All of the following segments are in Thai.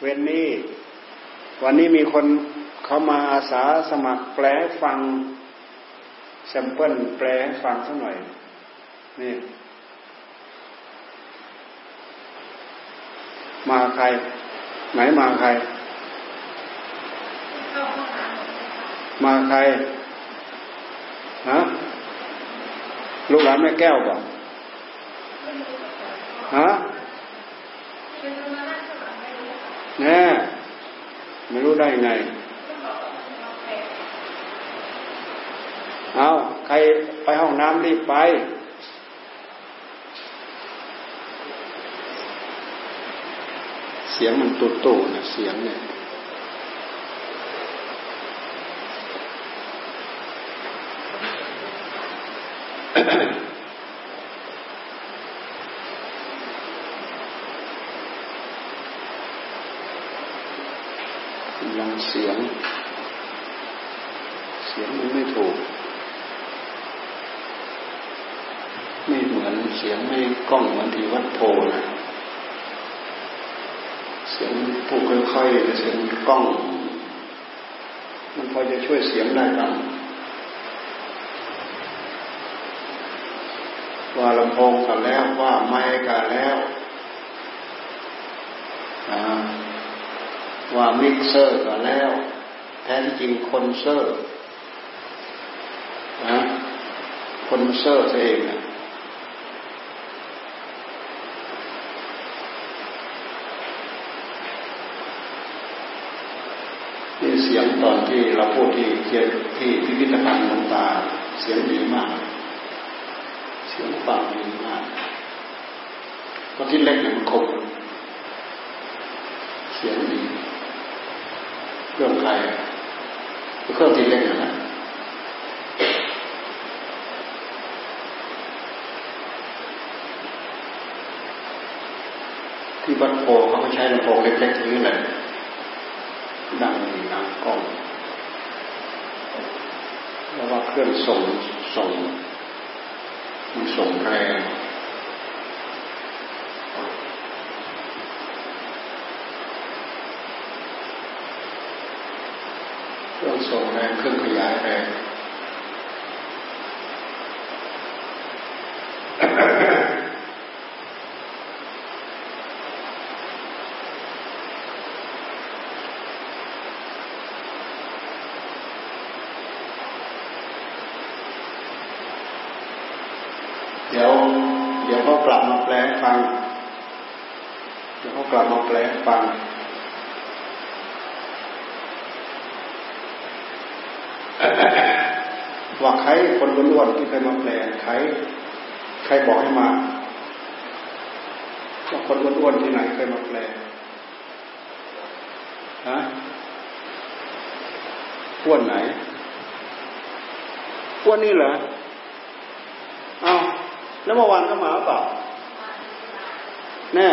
เว้นนี้ วันนี้มีคนเขามาอาสาสมัครแปลฟังแซมเปิลแปลฟังสักหน่อยนี่มาใคร ไหนมาใคร มาใครฮะลูกหลานแม่แก้วบอกฮะ น่ไม่รู้ได้ไง เอาใครไปห้องน้ำรีบไปเสียงมันตุ่ตุนะเสียงเนี่ยลังเสียง เสียงมันไม่ถูก ไม่เหมือนเสียงไม่กล้องเหมือนที่วัดโพนะเสียงผูกค่อยๆเสียงกล้อง มันพอจะช่วยเสียงได้บ้างว่าลำโพงกันแล้วว่าไม้กันแล้ว ว่ามิกเซอร์กันแล้ว แท้จริงคนเซอร์นะคนเซอร์เองนะนี่เสียงตอนที่เราพูดที่เทียที่พิพิธภัณฑ์หลวงตา เสียงดีมาก เสียงฟังดีมากก็ที่เล็กเนี่ยมันคมเสียงดี เครื่องใครเครื่องที่เล็กนั่นะที่วัดโพเขาใช้ลำโพงเล็กๆนี้แหละดังดังกล้องแล้วว่าเครื่องส่งส่งมันส่งแรงเครื่อง ส่งแรงเครื่องขยายแรงเดี๋ยวเดี๋ยวเขากลับมาแปลฟัง เดี๋ยวเขากลับมาแปลฟัง ว่าใครคนล้วนๆที่เคยมาแปลใครใครบอกให้มาว่าคนอ้วนๆที่ไหนเคยมาแปลฮะอ้วนไหนอ้วนนี่เหรอเอาแล้วเมื่อวานเขามาเปล่าแน่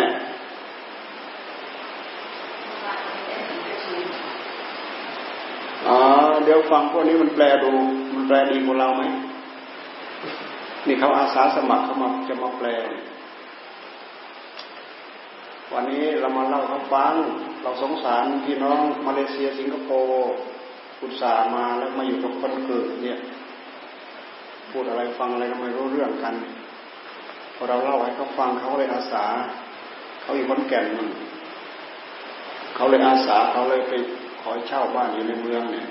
อ๋อเดี๋ยวฟังพวกนี้มันแปลดูมัน แปลดีกว่าเราไหมนี่เขาอาสาสมัครเขามาจะมาแปล วันนี้เรามาเล่าเขาฟัง เราสงสารพี่น้องมาเลเซียสิงคโปร์อุตส่าห์มาแล้วมาอยู่กับคนเกิดเนี่ย พูดอะไรฟังอะไรก็ไม่รู้เรื่องกันพอเราเล่าให้เขาฟังเขาเลยอาสา เขาอยู่คนแก่นมันเขาเลยอาสาเขาเลยไปขอเช่าบ้านอยู่ในเมืองเนี่ย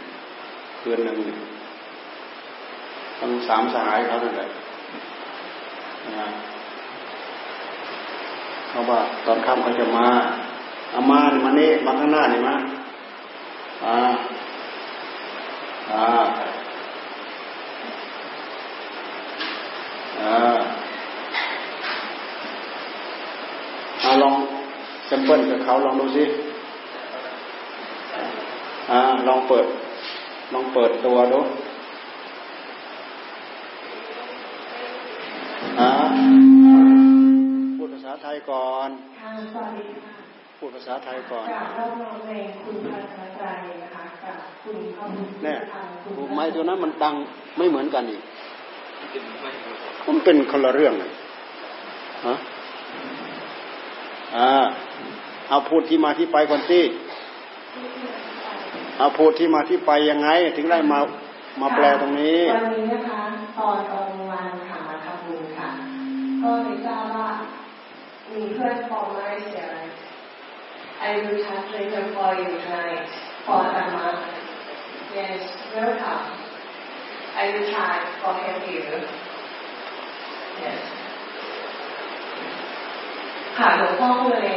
เดือนหนึ่งเนี่ย ทั้งสามสหายเขานั่นแหละนะเขาว่าตอนค่ำเขาจะมาอามาเนี่ยมาเนี่มาข้างหน้านี่มาอ่าอ่าอ่าอาลองแซมเปิลกับเขาลองดูสิอ่าลองเปิด ลองเปิดตัวดู ษาไทยก่อนทางสวัสดีค่ะพูดภาษาไทยก่อนจากน้องน้องเพลงคุณพันธ์ใจนะคะกับคุณพระบุญเนี่ยทางคุณไม้ตัวนั้นมันดังไม่เหมือนกันอีกมันเป็นคนละเรื่องเลยฮะอ่าเอาพูดที่มาที่ไปก่อนสิเอาพูดที่มาที่ไปยังไง ถึงได้มามาแปลตรงนี้วันนี้นะคะตอนกลางวันค่ะมาทำบุญค่ะก็ไม่ทราบว่า มีเพื่อนฟอร์มอะไรเสียอะไร I will translate for you tonight for Dhamma. Yes, welcome. I will try for help you. Yes. ค่ะหลวงพ่อก็เลย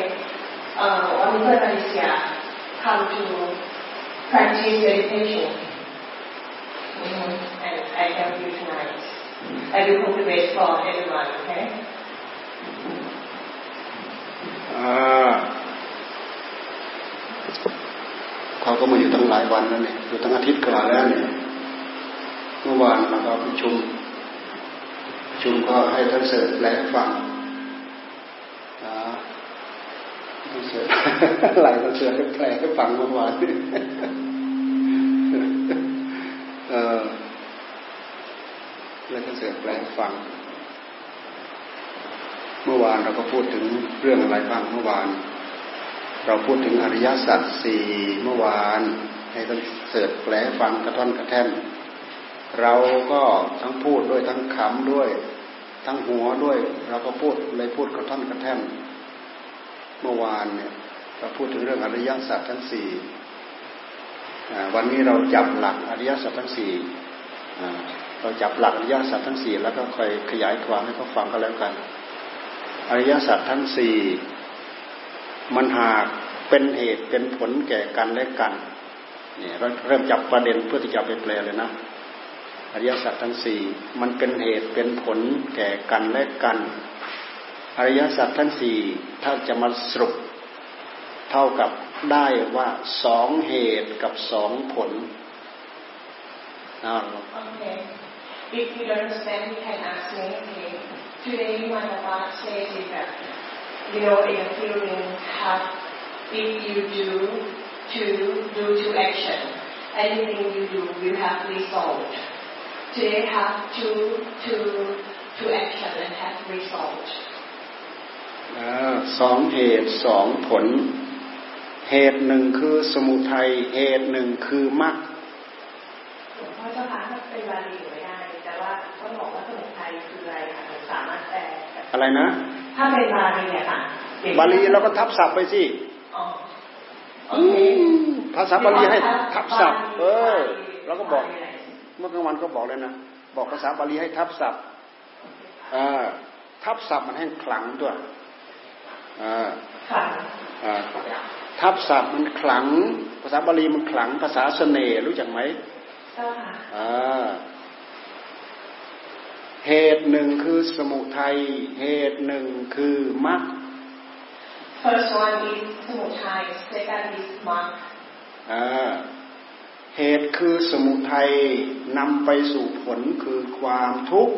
เอ่อวันนี้เพื่อนมาเลเซีย come to practice meditation Mhm. and I help you tonight I will cultivate for everyone okay อ่า เขาก็มาอยู่ตั้งหลายวันแล้วเนี่ยอยู่ตั้งอาทิตย์กว่าแล้วเนี่ยเมื่อวานเราก็ประชุมประชุมก็ให้ท่านเสิร์ฟแปลฟังท่านเสิร์ฟหลายท่านเสิร์ฟแปลให้ฟังเมื่อวานเออแล้วท่านเสิร์ฟแปลฟัง เมื่อวานเราก็พูดถึงเรื่องอะไรบ้างเมื่อวาน เราพูดถึงอริยสัจสี่เมื่อวานให้ท่านเสิร์ชแปลฟังกระท่อนกระแท่น เราก็ทั้งพูดด้วยทั้งขำด้วย ทั้งหัวด้วย เราก็พูดเลยพูดกระท่อนกระแท่น เมื่อวานเนี่ยเราพูดถึงเรื่องอริยสัจทั้งสี่วันนี้เราจับหลักอริยสัจทั้งสี่เราจับหลักอริยสัจทั้งสี่แล้วก็ค่อยขยายความให้เขาฟังก็แล้วกัน อริยสัจทั้งสี่มันหากเป็นเหตุเป็นผลแก่กันและกันเนี่ยเราเริ่มจับประเด็นเพื่อที่จะไปแปลเลยนะอริยสัจทั้งสี่มันเป็นเหตุเป็นผลแก่กันและกัน อริยสัจทั้งสี่ถ้าจะมาสรุป เท่ากับได้ว่าสองเหตุกับสองผลนะ Okay. If you don't understand, you can ask me. Okay. Today, what about says is that you know in a feeling have if you do to do to action, anything you do will have result. Today have to, to, to action and have result. สองเหตุสองผล เหตุหนึ่งคือสมุทัย เหตุหนึ่งคือมรรคหลวงพ่อเจ้าค่ะถ้าเป็นบาลีไม่ได้ แต่ว่าต้องบอกว่าสมุทัยคืออะไรคะ สามารถแปลอะไรนะ ถ้าเป็นบาลีอะค่ะบาลีเราก็ทับศัพท์ไปสิอ๋อโอเคภาษาบาลีให้ทับศัพท์ เออเราก็บอกเมื่อกลางวันก็บอกเลยนะบอกภาษาบาลีให้ทับศัพท์อ่าทับศัพท์มันให้ขลังด้วยอ่าค่ะอ่าทับศัพท์มันขลัง ภาษาบาลีมันขลัง ภาษาเสน่ห์รู้จักไหมเจ้าค่ะอ่า เหตุหนึ่งคือสมุทัย เหตุหนึ่งคือมรรค first one is สมุทัย second is mark อ่าเหตุคือสมุทัยนำไปสู่ผลคือความทุกข์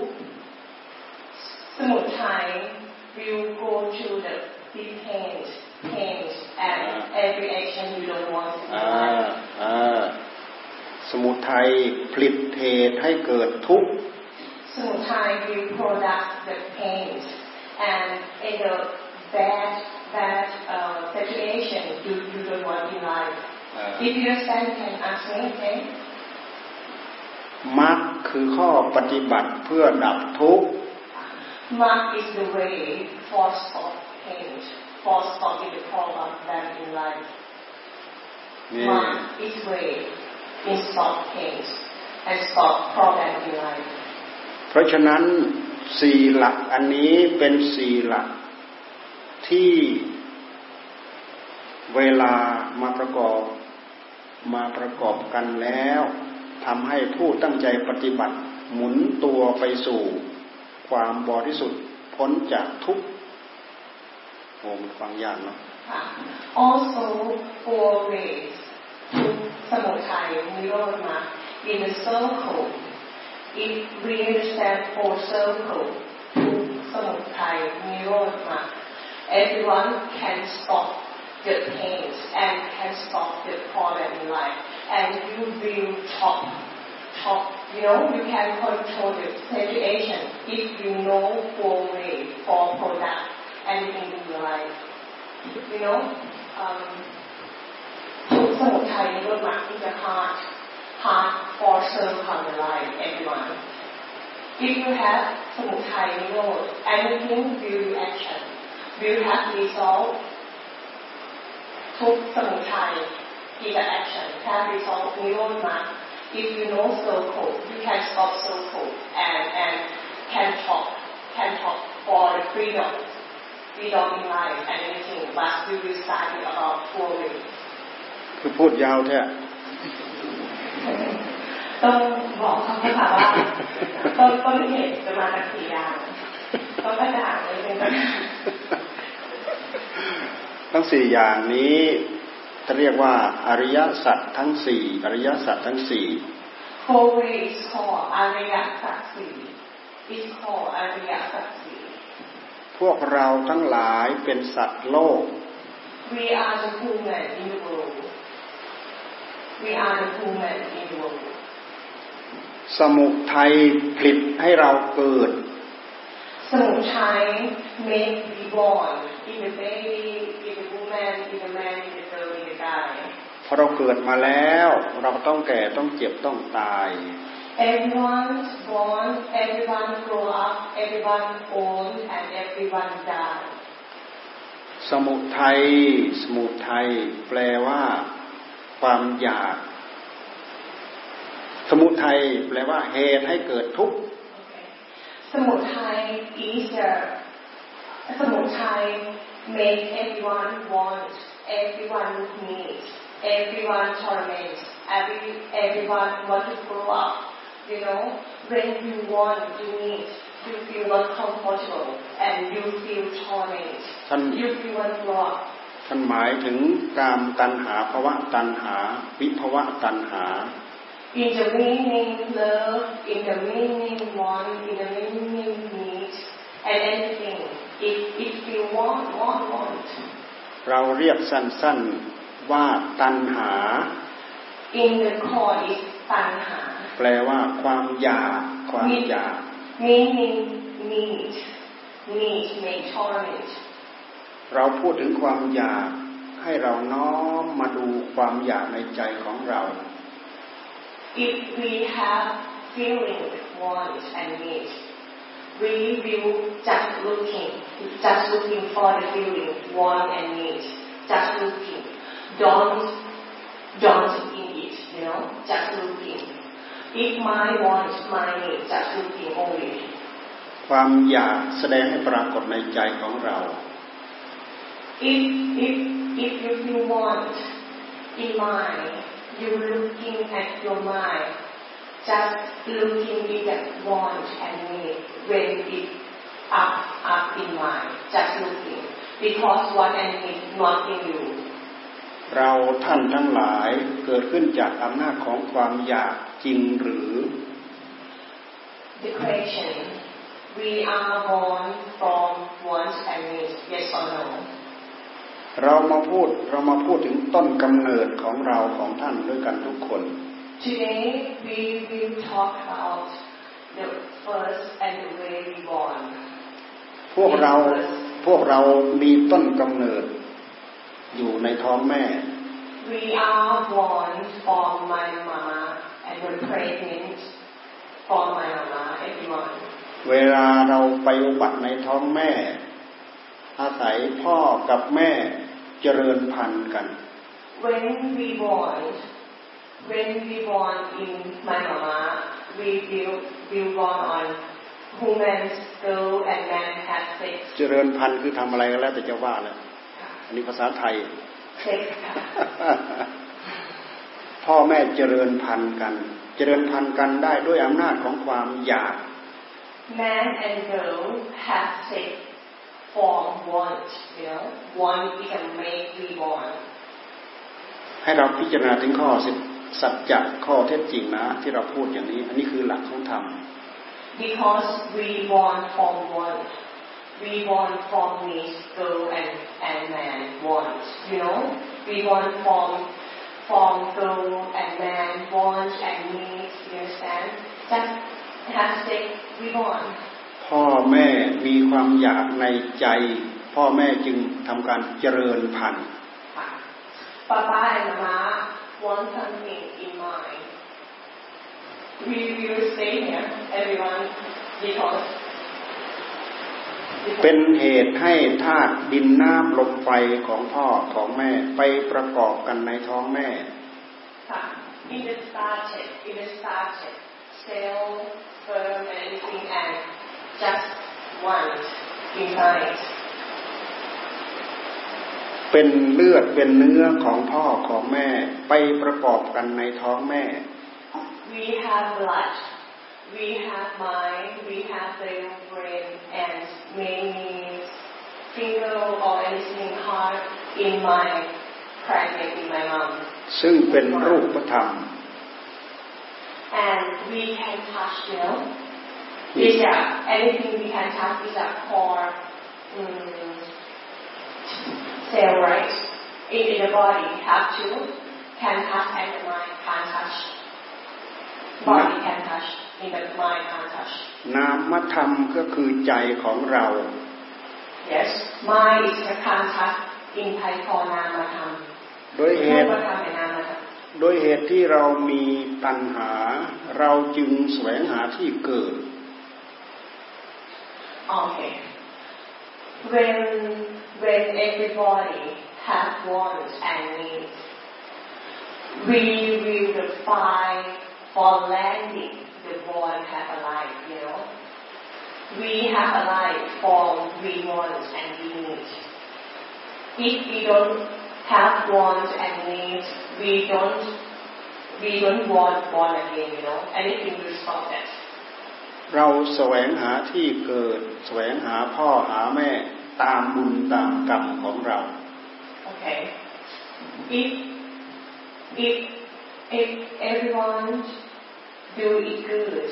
สมุทัย will go to the deep pain pain and every action you don't want to อ่า do อ่าสมุทัยผลิตเหตุให้เกิดทุกข์ สมุทัย will product the pain and in the bad bad uh, situation you you don't want in life อ่า if you understand you can ask me okay มรรคคือข้อปฏิบัติเพื่อดับทุกข์ Mark is the way for stop pain, for stopping the problem that in life. นี่ Mark is way in stop pain and stop problem in life. เพราะฉะนั้นสี่หลักอันนี้เป็นสี่หลักที่เวลามาประกอบมาประกอบกันแล้วทำให้ผู้ตั้งใจปฏิบัติหมุนตัวไปสู่ความบริสุทธิ์พ้นจากทุกข์โอ้มันฟังยากเนาะ Also, four ways to samutai nirvana in a circle. If we understand four circles to samutai nirvana, everyone can stop the pain and can stop the problem in life. And you will top, top, you know, you can control the situation if you know four ways for product anything in your life. You know? um, put samutai niroma in the heart, heart for circle the life, everyone. If you have samutai niroma, anything will be action, will have result. ทุกสมุทัย is an action, have result, niroma. If you know circle, you can stop circle and, and can talk, can talk for the freedom, freedom in life and anything, but we will study about four ways. คือพูดยาวแท้ ต้องบอกเขาค่ะว่าต้นต้นเหตุจะมาจากสี่อย่างต้นกระดาษเลยเป็นกระดาษทั้งสี่อย่างนี้จะเรียกว่าอริยสัจทั้งสี่อริยสัจทั้งสี่ Four ways called อริยสัจสี่ is called อริยสัจสี่พวกเราทั้งหลายเป็นสัตว์โลก We are the human in the world We are the human in the world สมุทัยผลิตให้เราเกิด สมุทัย make we born in the baby in the woman in the man in the girl in the guy พอเราเกิดมาแล้วเราต้องแก่ต้องเจ็บต้องตาย Everyone's born, everyone grow up, everyone old, and everyone die. สมุทัย สมุทัย แปลว่า ความอยาก สมุทัยแปลว่าเหตุให้เกิดทุกข์ Samutai is the Samutai make everyone want, everyone need, everyone torment, every everyone want to grow up. You know, when you want, you need, you feel not comfortable, and you feel torment. ท่าน You feel want to grow up. ท่านหมายถึงกามตัณหาภวะตัณหา วิภวะตัณหา In the meaning love, in the meaning want, in the meaning need, and anything. If if you want, want, want. เราเรียกสั้นๆว่าตัณหา In the core is ตัณหา แปลว่าความอยาก ความอยาก meaning need, need make torment. เราพูดถึงความอยากให้เราน้อมมาดูความอยากในใจของเรา If we have feeling, want, and need, we will just looking, just looking for the feeling, want, and need, just looking. Don't, don't in it, you know, just looking. If my want, my need, just looking only. ความอยากแสดงให้ปรากฏในใจของเรา If, if, if you feel want in mind, you looking at your mind, just looking in that want and need when it up, up in mind, just looking. Because want and need not in you. เราท่านทั้งหลายเกิดขึ้นจากอำนาจของความอยากจริงหรือ The question, we are born from want and need, yes or no? เรามาพูดเรามาพูดถึงต้นกำเนิดของเราของท่านด้วยกันทุกคน Today we will talk about the first and the way we born. พวกเราพวกเรามีต้นกำเนิด อยู่ในท้องแม่ We are born from my mama and were pregnant from my mama, everyone. เวลาเราไปอุบัติในท้องแม่ อาศัยพ่อกับแม่เจริญพันธุ์กัน When we born, when we born in my mama, we will, will born on women's girl and man have sex. เจริญพันธุ์คือทำอะไรก็แล้วแต่จะว่าแล้วอันนี้ภาษาไทย Sex. พ่อแม่เจริญพันธุ์กัน เจริญพันธุ์กันได้ด้วยอำนาจของความอยาก Man and girl have sex from want, you know. Want is a make we born. ให้เราพิจารณาถึงข้อสิสัจจะข้อเท็จจริงนะ ที่เราพูดอย่างนี้ อันนี้คือหลักของธรรม Because we want from want. We want from this girl and, and man want. You know? We want from from girl and man want and need. You understand? Just have sex we want. พ่อแม่มีความอยากในใจ พ่อแม่จึงทำการเจริญพันธุ์พ want something in mind, we will stay here, everyone, because เป็นเหตุให้ธาตุดินน้ำลมไฟของพ่อของแม่ไปประกอบกันในท้องแม่ in the started, in the started, cell, sperm, and anything, and just one inside. เป็นเลือดเป็นเนื้อของพ่อของแม่ไปประกอบกันในท้องแม่ We have blood we have mind, we have the brain, and many finger or anything hard in my pregnant in my mom. ซึ่งเป็นรูปธรรม And we can touch, you know. Is a, anything we can touch is a core um, cell, right? In, in the body, have to can touch and the mind can touch. Body can touch. in the mind untouched. นามธรรมก็คือใจของเรา Yes, mind is the contact in Thai called นามธรรมโดยเหตุโดยเหตุที่เรามีตัณหา เราจึงแสวงหาที่เกิด Okay. When when everybody has wants and needs, we will find for landing the born have a life, you know. We have a life for we want and we need. If we don't have wants and needs, we don't we don't want born again, you know. Anything will stop that. เราแสวงหาที่เกิด แสวงหาพ่อหาแม่ตามบุญตามกรรมของเรา Okay. If if if everyone do it good.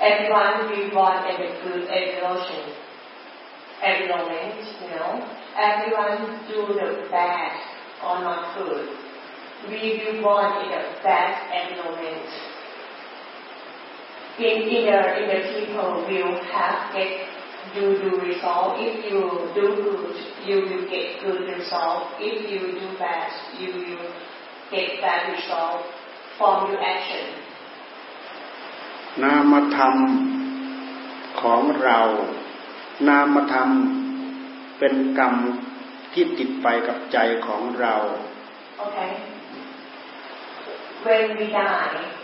Everyone will want every good evolution, every moment, you know. Everyone do the bad or not good. We will want in the bad every moment. In, in, the, in the people will have get you do result. If you do good, you will get good result. If you do bad, you will get bad result from your action. นามธรรมของเรา นามธรรมเป็นกรรมที่ติดไปกับใจของเรา Okay when we die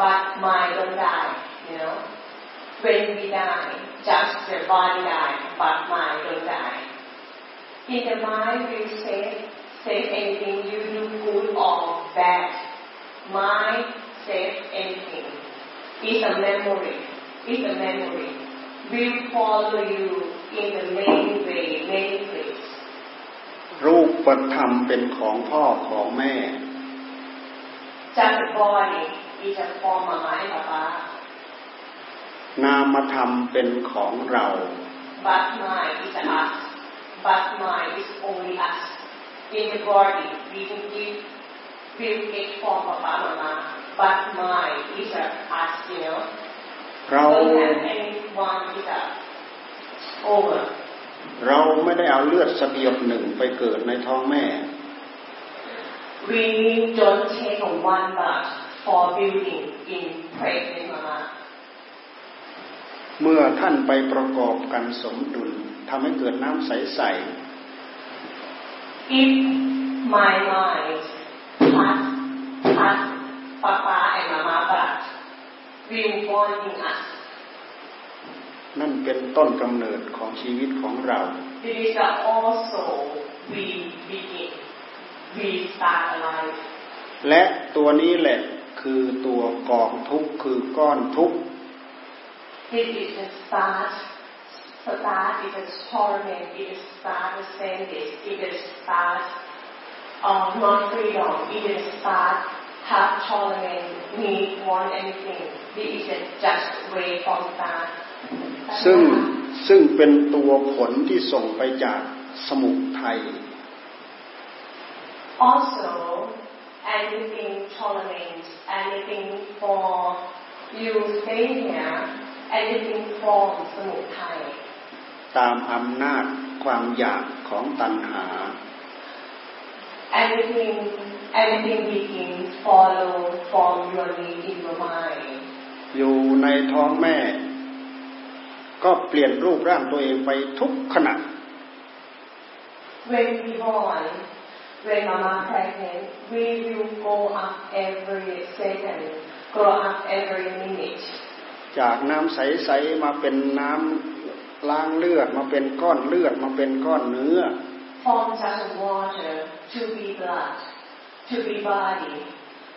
but mind don't die you know when we die just the body die but mind don't die in the mind will say say anything you do good or bad mind says anything is a memory, is a memory, will follow you in the many way, many place. รูปธรรมเป็นของพ่อของแม่ Just the body is a form of my papa. นามธรรมเป็นของเรา But mind is us. But mind is only us. In the body, we can give, will get form papa mama. but mind is a us, you know. เรา Don't have anyone is a over. เราไม่ได้เอาเลือดสักหยดหนึ่งไปเกิดในท้องแม่ We don't take a one blood for building in pregnant mama. เมื่อท่านไปประกอบกันสมดุลทำให้เกิดน้ำใสๆ If my mind has has Papa and Mama but will born in us นั่นเป็นต้นกำเนิดของชีวิตของเรา It is also we begin we start alive และตัวนี้แหละ คือตัวกองทุกข์คือก้อนทุกข์ This is the start start is a torment it is start the sentence it is start of not freedom it is start have tolerance, need, want anything. This is just way from that. ซึ่งซึ่งเป็นตัวผลที่ส่งไปจากสมุทัย Also, anything tolerance, anything for you stay here, anything from สมุทัยตามอำนาจความอยากของตัณหา anything, anything begins follow from your need in your mind. อยู่ในท้องแม่ ก็เปลี่ยนรูปร่างตัวเองไปทุกขณะ When we born, when mama pregnant, we will go up every second, grow up every minute. จากน้ำใสๆมาเป็นน้ำล้างเลือดมาเป็นก้อนเลือดมาเป็นก้อนเนื้อ From just water to be blood, to be body,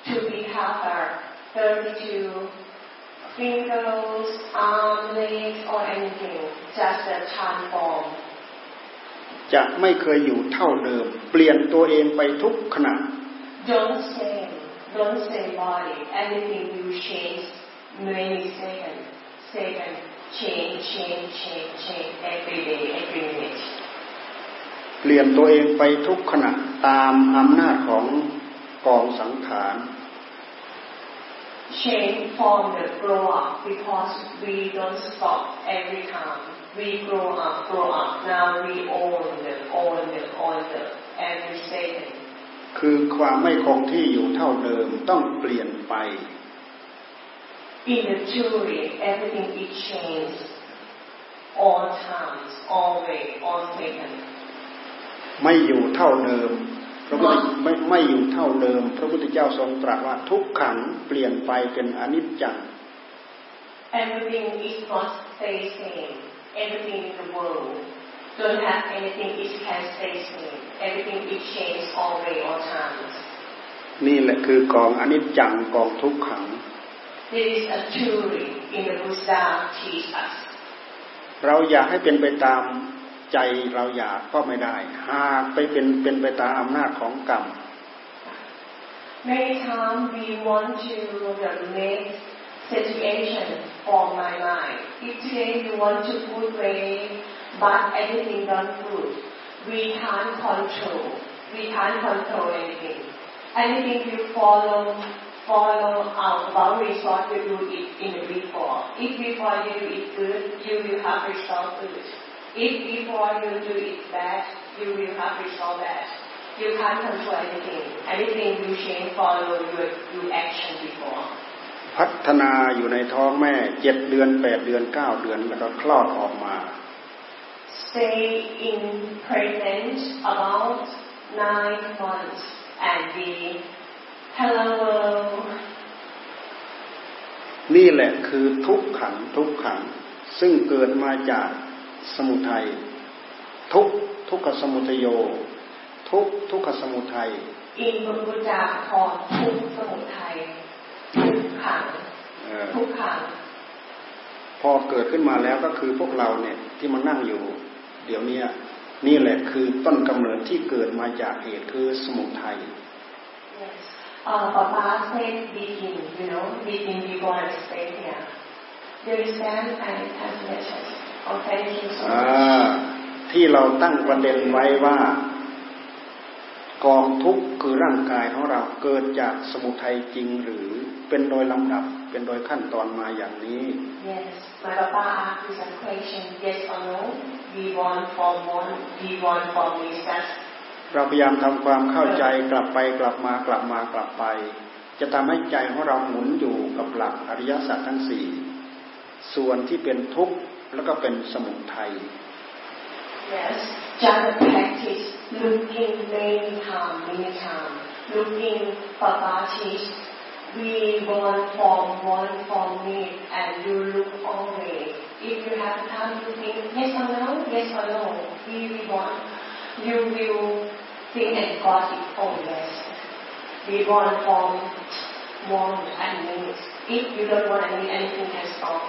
to be heart, 32 fingers, arm, legs, or anything, just a transform. จะไม่เคยอยู่เท่าเดิม เปลี่ยนตัวเองไปทุกขณะ Don't say, don't say body, anything will change many seconds, second, change, change, change, change, every day, every minute. เปลี่ยนตัวเองไปทุกขณะตามอำนาจของกองสังขาร Change from the grow up because we don't stop every time. We grow up, grow up. Now we own the, own the, own the every second. คือความไม่คงที่อยู่เท่าเดิมต้องเปลี่ยนไป In the theory, everything is changed. All times, always, all seconds. ไม่อยู่เท่าเดิมพระพุทธไม่ไม่อยู่เท่าเดิม พระพุทธเจ้าทรงตรัสว่าทุกขังเปลี่ยนไปเป็นอนิจจัง Everything is not stay same. Everything in the world don't have anything is can stay same. Everything is changed always, all times. นี่แหละคือกองอนิจจังกองทุกขัง This is a theory in the Buddha teach us. เราอยากให้เป็นไปตามใจเราอยากก็ไม่ได้ หากไปเป็นเป็นไปตามอำนาจของกรรม Many times we want to make situation for my mind. If today you want to put way, but everything done good, we can't control. We can't control anything. Anything you follow, follow our boundary what you do it in the before. If before you do it good, you will have result good. If before you do it bad, you will have result bad. You can't control anything. Anything you change follow your, your action before. พัฒนาอยู่ในท้องแม่เจ็ดเดือนแปดเดือนเก้าเดือนแล้วก็คลอดออกมา Stay in present about nine months and be hello world. นี่แหละคือทุกขังทุกขังซึ่งเกิดมาจากสมุทัยทุกทุกขสมุทโย ทุกทุกขสมุทัย In Buddha called ทุกสมุทัยทุก ขังเอ่อทุกขังพอเกิดขึ้นมาแล้วก็คือพวกเราเนี่ยที่มานั่งอยู่ เดี๋ยวเนี้ยนี่แหละคือต้นกำเนิดที่เกิดมาจากเหตุคือสมุทัย Yes. Uh, Papa said begin, you know, begin before I stay here. You understand? I have message. Oh, thank you so อ่า much. ที่เราตั้งประเด็นไว้ว่ากองทุกข์คือร่างกายของเราเกิดจากสมุทัยจริงหรือ เป็นโดยลำดับเป็นโดยขั้นตอนมาอย่างนี้ Yes. My Papa asked this a question, yes or no? We want from one, we want from research. เราพยายามทำความเข้าใจกลับไปกลับมากลับมากลับไป จะทำให้ใจของเราหมุนอยู่กับหลักอริยสัจทั้งสี่ส่วนที่เป็นทุกข์แล้วก็เป็นสมุทัย Yes. Just practice looking many time, many time. Looking Papa teach. We want from one from me and you look always. If you have time to think yes or no, yes or no, we, we want. You will think and got it. Oh yes. We want from one and minutes. If you don't want any, anything can stop.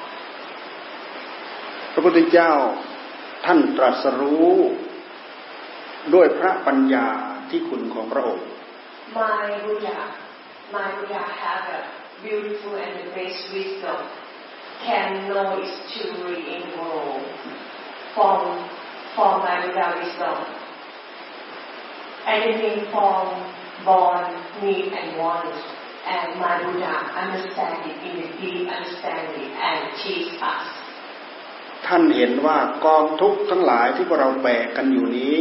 พระพุทธเจ้าท่านตรัสรู้ด้วยพระปัญญาที่คุณของพระองค์ My Buddha, my Buddha have a beautiful and great wisdom, can know its truly in the world. From, from my Buddha wisdom, anything from born, need and want, and my Buddha understand it in the deep understanding and teach us. ท่านเห็นว่ากองทุกข์ทั้งหลายที่พวกเราแบกกันอยู่นี้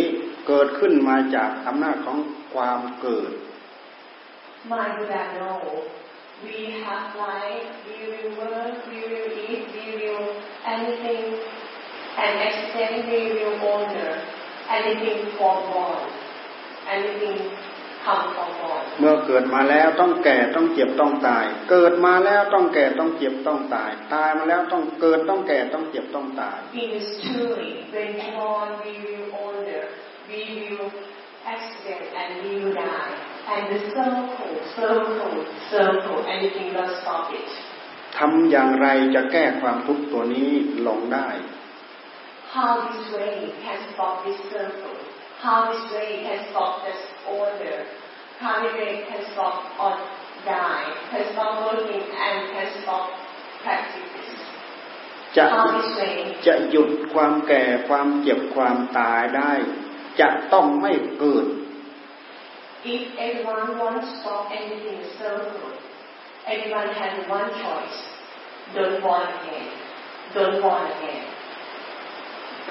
เกิดขึ้นมาจากอำนาจของความเกิด My Buddha know we have life, we will work, we will eat, we will anything, and accident we will honor, anything for God, anything come from God. เมื่อเกิดมาแล้วต้องแก่ต้องเจ็บต้องตาย เกิดมาแล้วต้องแก่ต้องเจ็บต้องตาย ตายมาแล้วต้องเกิดต้องแก่ต้องเจ็บต้องตาย It is truly when born we will honor, we will accident and we will die. And the circle, circle, circle, anything will stop it. ทำอย่างไรจะแก้ความทุกข์ตัวนี้ลงได้ How this way can stop this circle? How this way can stop this order? How this way can stop or die? Can stop working and can stop practices? จะ How this way จะหยุดความแก่ความเจ็บความตายได้ จะต้องไม่เกิด If everyone wants to stop anything in the circle, everyone has one choice. Don't born again. Don't born again.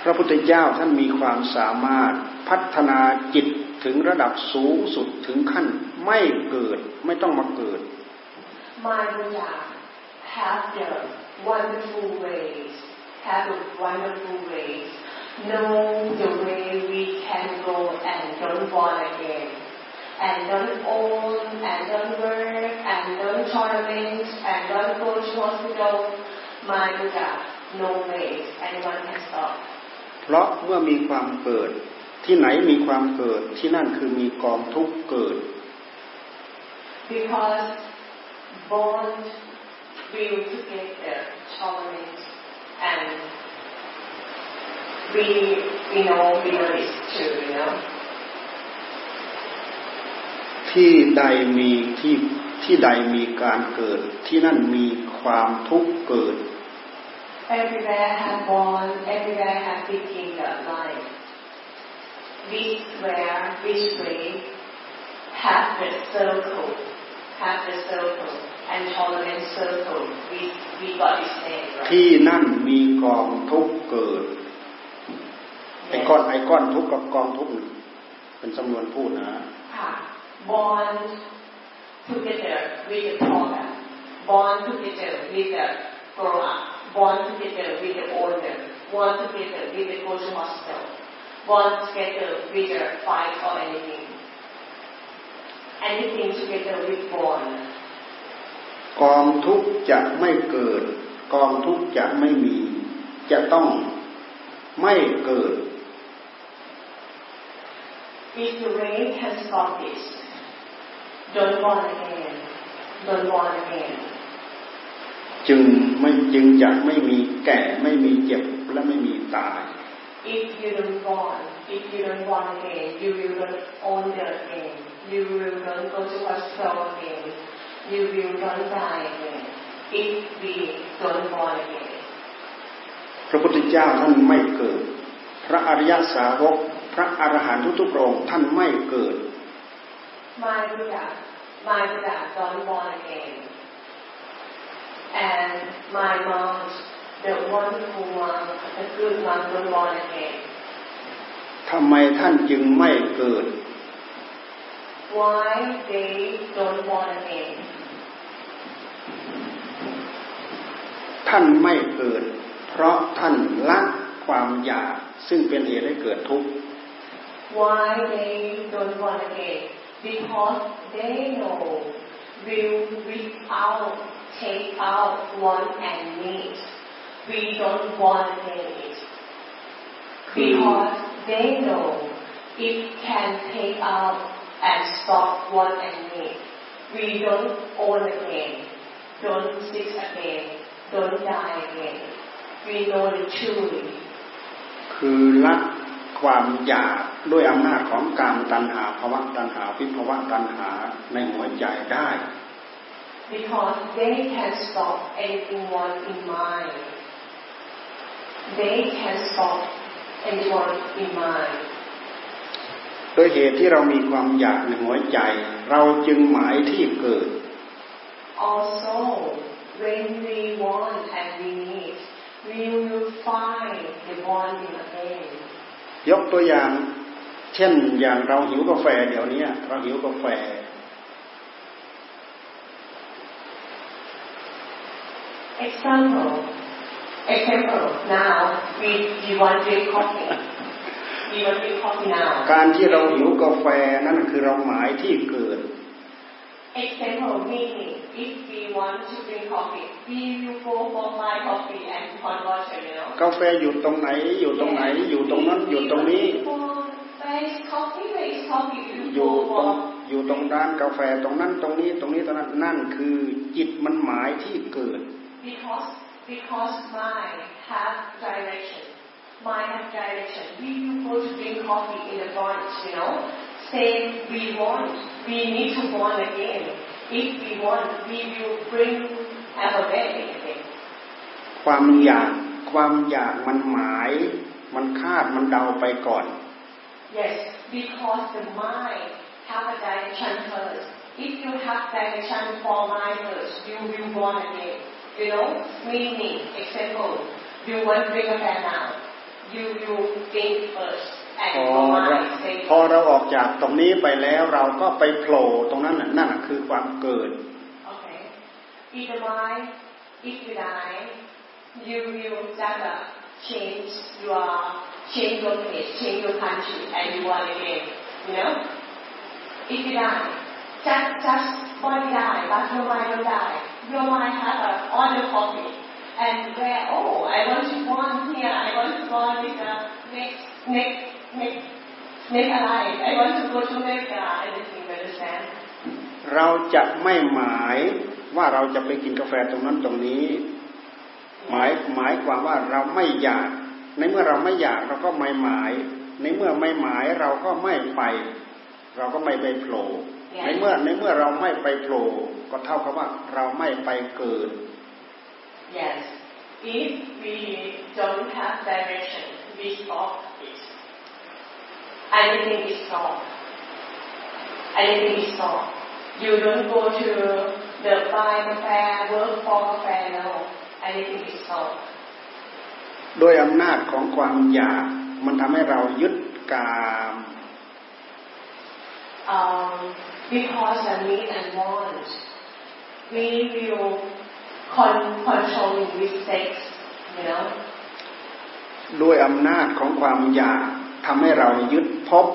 พระพุทธเจ้าท่านมีความสามารถพัฒนาจิตถึงระดับสูงสุดถึงขั้นไม่เกิดไม่ต้องมาเกิด My Buddha have the wonderful ways, have the wonderful ways, know the way we can go and don't born again. And don't own, and don't work, and don't tournament, and don't go to hospital. My Buddha, no ways, anyone can stop. เพราะเมื่อมีความเกิด ที่ไหนมีความเกิดที่นั่นคือมีกองทุกข์เกิด Because bond will together tolerate and we, you know, we know this too, you know. ที่ใดมีที่ที่ใดมีการเกิด ที่นั่นมีความทุกข์เกิด Everywhere have born, everywhere have begin the life. This where, this way, have the circle, have the circle, and tolerant circle. We, we got this name, right? ที่นั่นมีกองทุกข์เกิด ไอ้ก้อนไอ้ก้อนทุกข์กับกองทุกข์นี่เป็นจำนวนพูดนะ Ah, bond together with the program, bond together with the grow up, bond together with the owner, bond together with the go to hospital, bond together with the fight or anything. Anything together with bond. กองทุกข์จะไม่เกิด กองทุกข์จะไม่มี จะต้องไม่เกิด If the rain can stop this, don't born again, don't born again. จึงไม่จึงจะไม่มีแก่ไม่มีเจ็บและไม่มีตาย If you don't born, if you don't born again, you will not own the again. You will not go to hospital again. You will not die again. If we don't born again. พระพุทธเจ้าท่านไม่เกิด พระอริยสาวก พระอรหันตุทุกๆพระองค์ท่านไม่เกิด My Buddha, my Buddha don't born again. And my monks, the wonderful monk, the good monk don't born again. ทำไมท่านจึงไม่เกิด Why they don't born again? ท่านไม่เกิด เพราะท่านละความอยากซึ่งเป็นเหตุให้เกิดทุกข์ Why they don't born again? Because they know will without take out one and need. We don't want again it. Because they know it can take out and stop one and need. We don't own again. Don't sick again. Don't die again. We know it truly. คือละ ความอยากด้วยอำนาจของการตัณหาภาวะตัณหาวิภาวะตัณหาในหัวใจได้ because they can stop anything one in mind. They can stop anyone in mind. โดยเหตุที่เรามีความอยากในหัวใจ เราจึงหมายที่เกิด Also, when we want and we need, we will find the bonding again. ยกตัวอย่าง เช่นอย่างเราหิวกาแฟเดี๋ยวนี้เราหิวกาแฟ Example, example. Now we we want to drink coffee. We want to drink coffee now. การที่เราหิวกาแฟนั่นคือเราหมายที่เกิด Example meaning if we want to drink coffee, we will go for my coffee and hot water, you know. กาแฟอยู่ตรงไหนอยู่ตรงไหนอยู่ตรงนั้นอยู่ตรงนี้ Where is coffee? Where is coffee? You อยู่ go ตรง for อยู่ตรงด้านกาแฟตรงนั้นตรงนี้ตรงนี้ตรงนั้นนั่นคือจิตมันหมายที่เกิด because because mind have direction. Mind have direction. We will go to drink coffee in the brunch, you know. Say we want, we need to want again. If we want, we will bring alphabet again. ความอยากความอยากมันหมาย มันคาดมันเดาไปก่อน Yes, because the mind have a direction first. If you have direction for mind first, you will want again. You know, meaning, example, you want to drink a fan now. You will think first. พอเรา mind say, พอเราออกจากตรงนี้ไปแล้วเราก็ไปโผล่ตรงนั้นนั่นคือความเกิด okay. If the mind, if you die, you will just uh, change your, change your place, change your country, and you want again. You know? If you die, just, just body die, but your mind don't die. Your mind have a other copy. And where, oh, I want to born here, I want to born with the next, next, next, next alive. I want to go to America, everything, you understand? เราจะไม่หมายว่าเราจะไปกินกาแฟตรงนั้นตรงนี้ หมายหมายความว่าเราไม่อยาก ในเมื่อเราไม่อยากเราก็ไม่หมาย ในเมื่อไม่หมายเราก็ไม่ไป เราก็ไม่ไปโผล่ในเมื่อในเมื่อเราไม่ไปโผล่ก็เท่ากับว่าเราไม่ไปเกิด Yes. If we don't have direction, we stop it. Anything is stop. Anything is stop. You don't go to the buy cafe, work for cafe, no. Anything is stop. โดยอำนาจของความอยากมันทำให้เรายึดกาม Um, because of need and want, we will con- controlling with sex, you know. ด้วยอำนาจของความอยาก ทำให้เรายึดพบ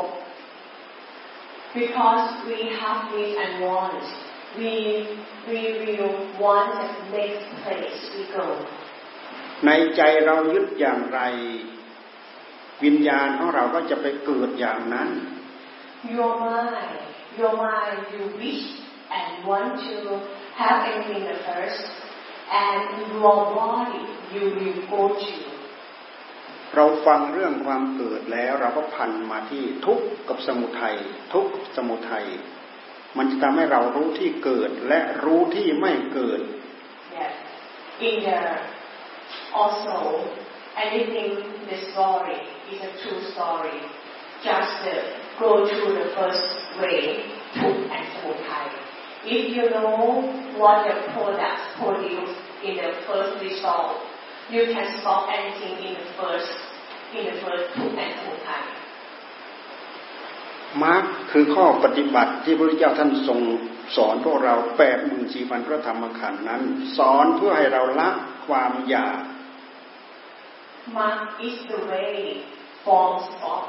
Because we have need and want, we we will want the next place we go. ในใจเรายึดอย่างไร วิญญาณของเราก็จะไปเกิดอย่างนั้น Your mind, your mind, you wish and want to have anything at first, and your body you will go to. เราฟังเรื่องความเกิดแล้วเราก็พันมาที่ทุกข์กับสมุทัยทุกข์สมุทัยมันจะทำให้เรารู้ที่เกิดและรู้ที่ไม่เกิด Yes. In the also anything the story is a true story. Just uh, go through the first way, Tuk and Samutai. If you know what the product produce in the first result, you can stop anything in the first in the first Tuk and Samutai. มาร์คคือข้อปฏิบัติที่พระพุทธเจ้าท่านทรงสอนพวกเราแปดหมื่นสี่พันพระธรรมขันธ์นั้น สอนเพื่อให้เราละความอยาก Mark is the way forms of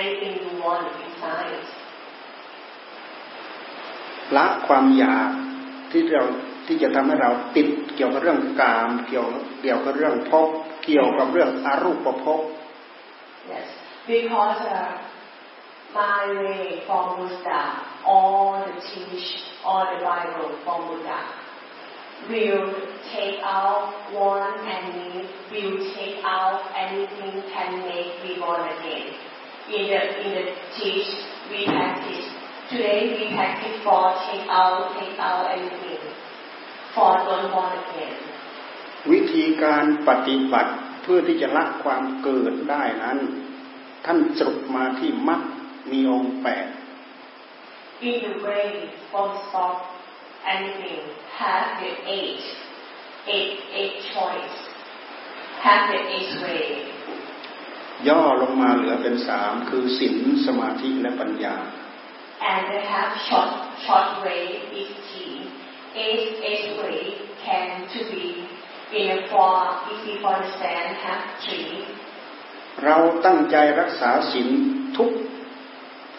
anything you want inside. ละความอยากที่เรา ที่จะทำให้เราติดเกี่ยวกับเรื่องกามเกี่ยวเกี่ยวกับเรื่องภพเกี่ยวกับเรื่องอารูปภพ Yes, because uh, my way from Buddha, all the teach, all the Bible from Buddha, will take out one and need, will take out anything can make me born again. In the in the teach we practice. Today we practice for take out, take out anything. For don't born again. วิธีการปฏิบัติเพื่อที่จะละความเกิดได้นั้น ท่านสรุปมาที่มัดมีองค์แปด In the way from stop anything have the eight, eight, eight choice, have the eight way. ย่อลงมาเหลือเป็นสามคือศีลสมาธิและปัญญา and they have short short way is key eight eight way can to be in a four easy for understand have three เราตั้งใจรักษาศีลทุก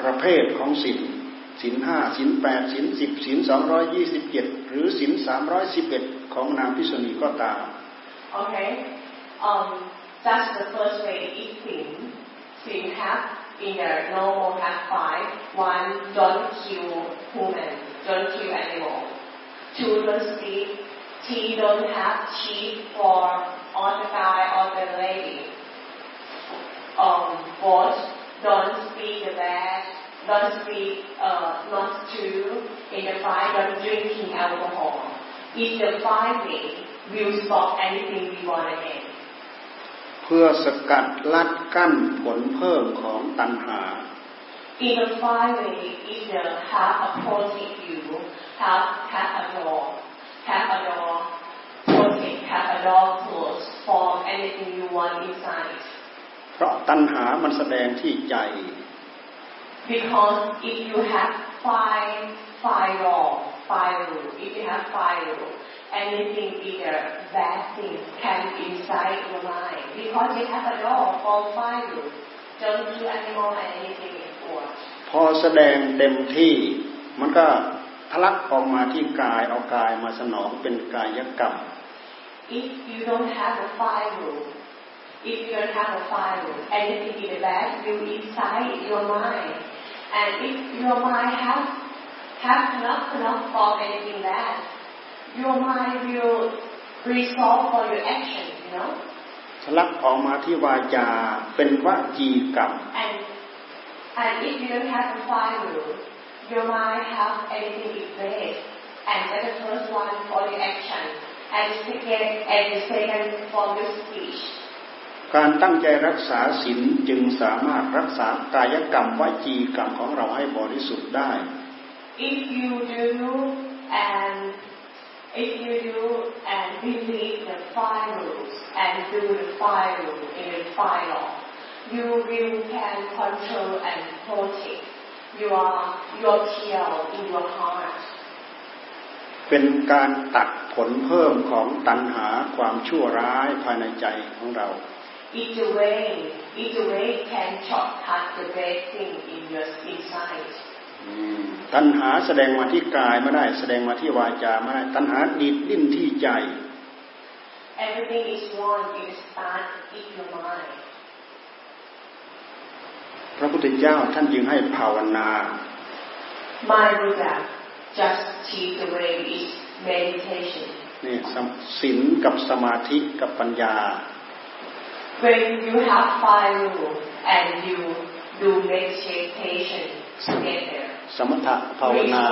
ประเภทของศีลศีลห้าศีลแปดศีลสิบศีลสองร้อยยี่สิบเจ็ดหรือศีลสามร้อยสิบเอ็ดของนางพิษณีก็ตาม Okay um that's the first way is sin sin have in the normal have five one don't kill human don't kill animal two don't steal three don't have cheat for on the guy or the lady um fourth don't speak the bad don't speak uh not true in the five don't drinking alcohol is the five way will stop anything we want to end เพื่อสกัดลัดกั้นผลเพิ่มของตัณหา In the five way is the have a protect you, Have have a door, have a door, protect, have a door close for anything you want inside. เพราะตัณหามันแสดงที่ใจ Because if you have five five door, five rule, if you have five rule, anything either bad thing can be inside your mind. Because you have a door for five rule, don't do animal and anything before. พอแสดงเต็มที่มันก็ ทะลักออกมาที่กายเอากายมาสนองเป็นกายกรรม If you don't have a five rule, if you don't have a five rule, anything in the bad will inside your mind. And if your mind have have enough enough for anything bad, your mind will resolve for your action, you know. ทะลักออกมาที่วาจาเป็นวจีกรรม And and if you don't have a five rule, your mind have anything in place. And that's the first one for your action. And the second and the second for your speech. การตั้งใจรักษาศีลจึงสามารถรักษากายกรรมวจีกรรมของเราให้บริสุทธิ์ได้ If you do and if you do and believe the five rules and do the five rules in the five law, you will can control and protect your your tail in your heart. เป็นการตัดผลเพิ่มของตัณหาความชั่วร้ายภายในใจของเรา Each way, each way can shortcut the bad thing in your inside. อืมตัณหาแสดงมาที่กายไม่ได้แสดงมาที่วาจาไม่ได้ตัณหาดีดดิ้นที่ใจ Everything is wrong. It starts in your mind. พระพุทธเจ้าท่านจึงให้ภาวนา My Buddha just teach the way is meditation. นี่สมศีลกับสมาธิกับปัญญา When you have five rules and you do meditation together, สมถะภาวนา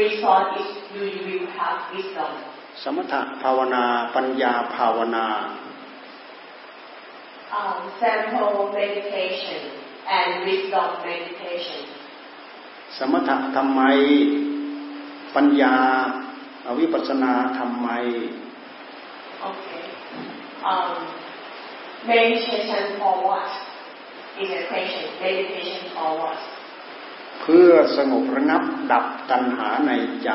result, result is you will have wisdom. สมถะภาวนาปัญญาภาวนา Um, sample meditation and wisdom meditation. สมถะทำไม ปัญญาอวิปัสสนาทำไม Okay. Um, meditation for what? Is a question. Meditation for what? เพื่อสงบระงับดับตัณหาในใจ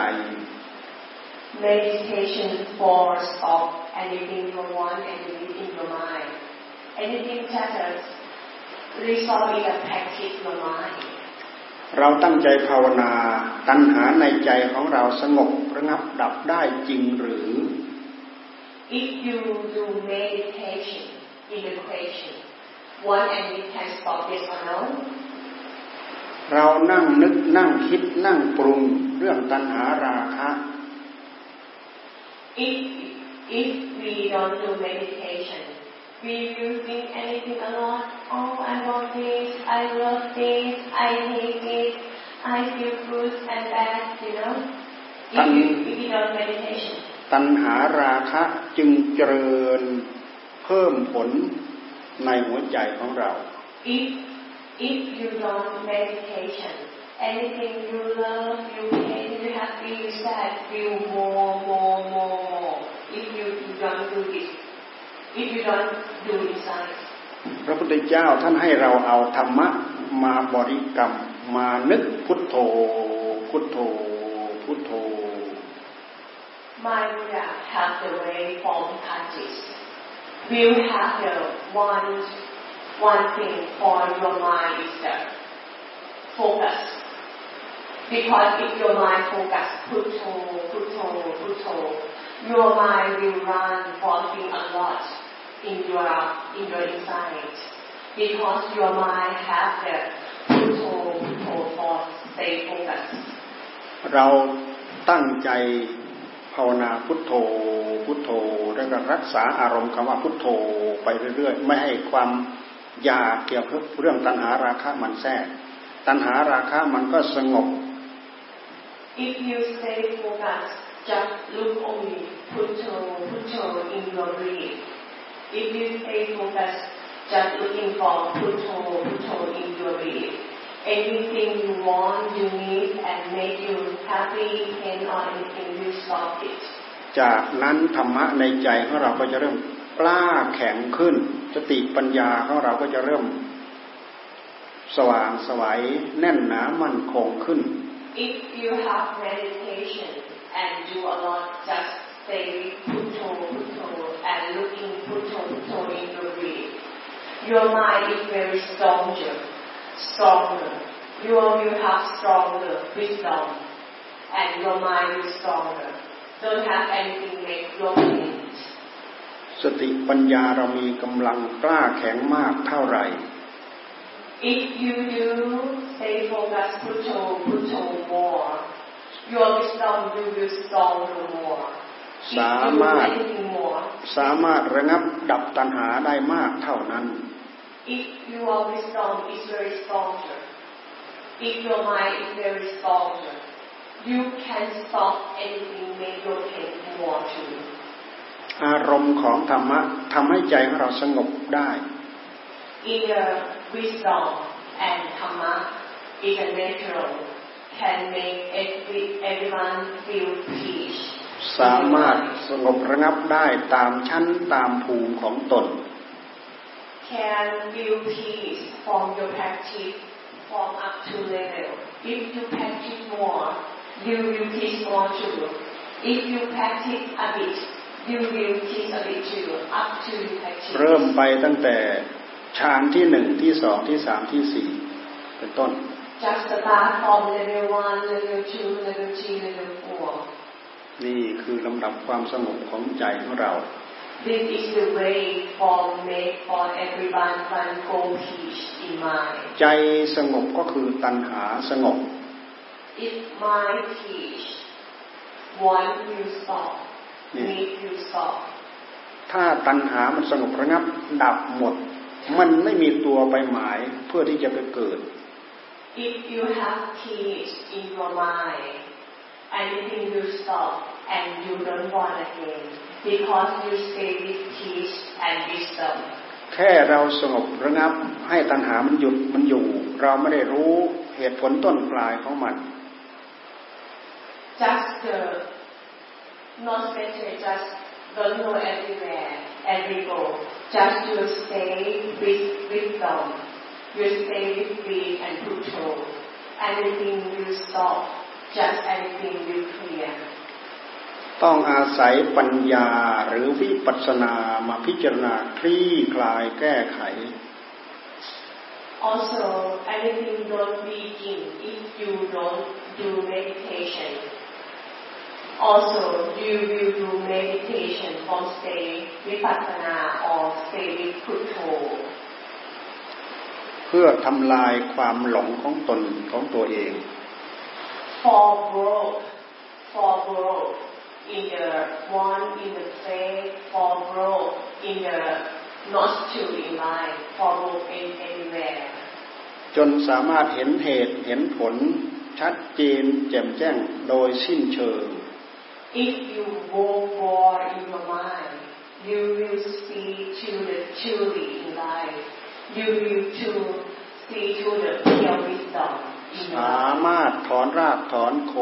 Meditation for stop anything you want and anything in your mind. Anything that is resolve in a practice your mind. เราตั้งใจภาวนาตัณหาในใจของเราสงบระงับดับได้จริงหรือ If you do meditation in the question, one and you can stop this or no? เรานั่งนึกนั่งคิดนั่งปรุงเรื่องตัณหาราคะ If if we don't do meditation, we will think anything a lot. Oh, I want this, I love this, I hate it, I feel good and bad, you know. If you if you don't meditation, ตัณหาราคะจึงเจริญเพิ่มผลในหัวใจของเรา if if you don't meditation, anything you love, you hate, you happy, you sad, feel more, more, more, more. If you, you don't do this, if you don't do inside. พระพุทธเจ้าท่านให้เราเอาธรรมะมาบริกรรม มานึกพุทโธ พุทโธ พุทโธ My Buddha have the way from practice. You have the one, one thing for your mind is the focus. Because if your mind focus, putto, putto, putto, your mind will run walking a lot in your, in your inside. Because your mind have the putto, putto for stay focus. เราตั้งใจภาวนาพุทโธพุทโธแล้วก็รักษาอารมณ์คำว่าพุทโธไปเรื่อยๆ ไม่ให้ความอยากเกี่ยวกับเรื่องตัณหาราคะมันแทรก ตัณหาราคะมันก็สงบ If you stay focused, just look only putto, putto in your breath. If you stay focused, just looking for putto, putto in your breath. Anything you want, you need, and make you happy, pain or anything, you stop it. จากนั้นธรรมะในใจของเราก็จะเริ่มกล้าแข็งขึ้น สติปัญญาของเราก็จะเริ่ม สว่างสวัยแน่นหนามั่นคงขึ้น If you have meditation and do a lot, just stay putto, putto, and looking putto, Your mind is very stronger, stronger. You will have stronger wisdom, and your mind is stronger. Don't have anything make your mind. สติปัญญาเรามีกำลังกล้าแข็งมากเท่าไหร่ If you do stay focused, putto, putto more, your wisdom will be stronger more. If you do สามารถ anything more, สามารถระงับดับตัณหาได้มากเท่านั้น if your wisdom is very stronger, if your mind is very stronger, you can stop anything, make your pain more too. อารมณ์ของธรรมะทำให้ใจของเราสงบได้ Inner wisdom and Dhamma is a natural, can make every, everyone feel peace. สามารถสงบระงับได้ตามชั้นตามภูมิของตน Can feel peace from your practice from up to level. If you practice more, you will peace more too. If you practice a bit, you will peace a bit too. Up to you practice. เริ่มไปตั้งแต่ฌานที่หนึ่งที่สองที่สามที่สี่เป็นต้น Just start from level one, level two, level three, level four. นี่คือลำดับความสงบของใจของเรา This is the way for make for everyone one go peace in mind. ใจสงบก็คือตัณหาสงบ If mind peace, one will stop, need will stop. ถ้าตัณหามันสงบระงับดับหมด มันไม่มีตัวไปหมายเพื่อที่จะไปเกิด If you have peace in your mind, anything will stop and you don't want again because you stay with peace and wisdom. แค่เราสงบระงับให้ตัณหามันหยุดมันอยู่ เราไม่ได้รู้เหตุผลต้นปลายของมัน Just the not better, just don't know everywhere, every go. Just you stay with wisdom. You stay with breathe and control. Anything will stop. Just anything will clear. ต้องอาศัยปัญญาหรือวิปัสสนามาพิจารณาคลี่คลายแก้ไข Also, anything don't begin if you don't do meditation. Also, you will do meditation from stay vipassana or stay with Putto เพื่อทำลายความหลงของตนของตัวเอง for growth, for growth in the one in the faith, for growth in the not to in life, for growth in anywhere. จนสามารถเห็นเหตุเห็นผลชัดเจนแจ่มแจ้งโดยสิ้นเชิง If you go more in your mind, you will see to the truly in life. You will to see to the pure wisdom in สา life. มารถถอนรากถอนโค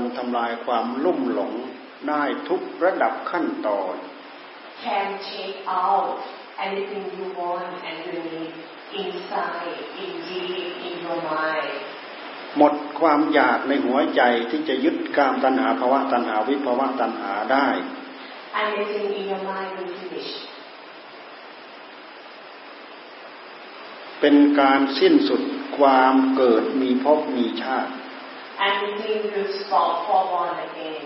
นทำลายความลุ่มหลง ได้ทุกระดับขั้นตอน Can take out anything you want and you need inside, in deep, in your mind. หมดความอยากในหัวใจที่จะยึดกามตัณหาภาวะตัณหาวิภาวะตัณหาได้ Anything in your mind will finish. เป็นการสิ้นสุดความเกิดมีภพมีชาติ Anything will stop for born again.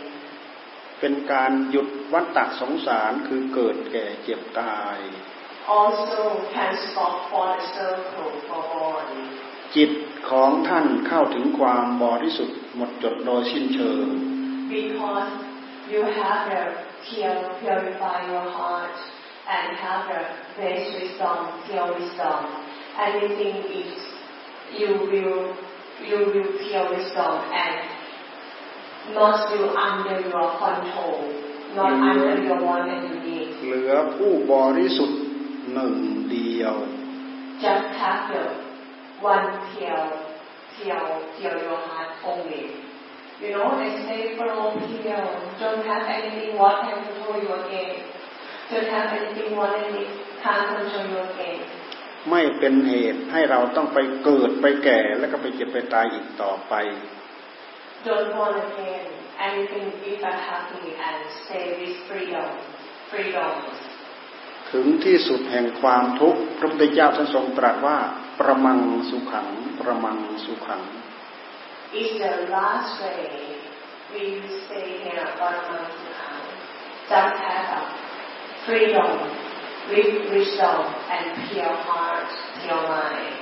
เป็นการหยุดวัฏฏะสงสารคือเกิดแก่เจ็บตาย Also can stop for the circle for born. จิตของท่านเข้าถึงความบริสุทธิ์หมดจดโดยสิ้นเชิง Because you have the pure, purify your heart and have the base wisdom, pure wisdom. Anything is you will you will pure wisdom and not you under your control, not under your want and your need. เหลือผู้บริสุทธิ์หนึ่งเดียว Just have the one pure, pure, pure your heart only. You know, they say flow pure. Don't have anything what can control you again. Don't have anything what anything can control you again. ไม่เป็นเหตุให้เราต้องไปเกิดไปแก่แล้วก็ไปเจ็บไปตายอีกต่อไป Don't want again anything if I'm happy and stay with freedom. Freedom. ถึงที่สุดแห่งความทุกข์พระพุทธเจ้าท่านทรงตรัสว่า ประมังสุขัง ประมังสุขัง is the last way we stay here one month now. Just have a freedom with wisdom and pure heart, pure mind.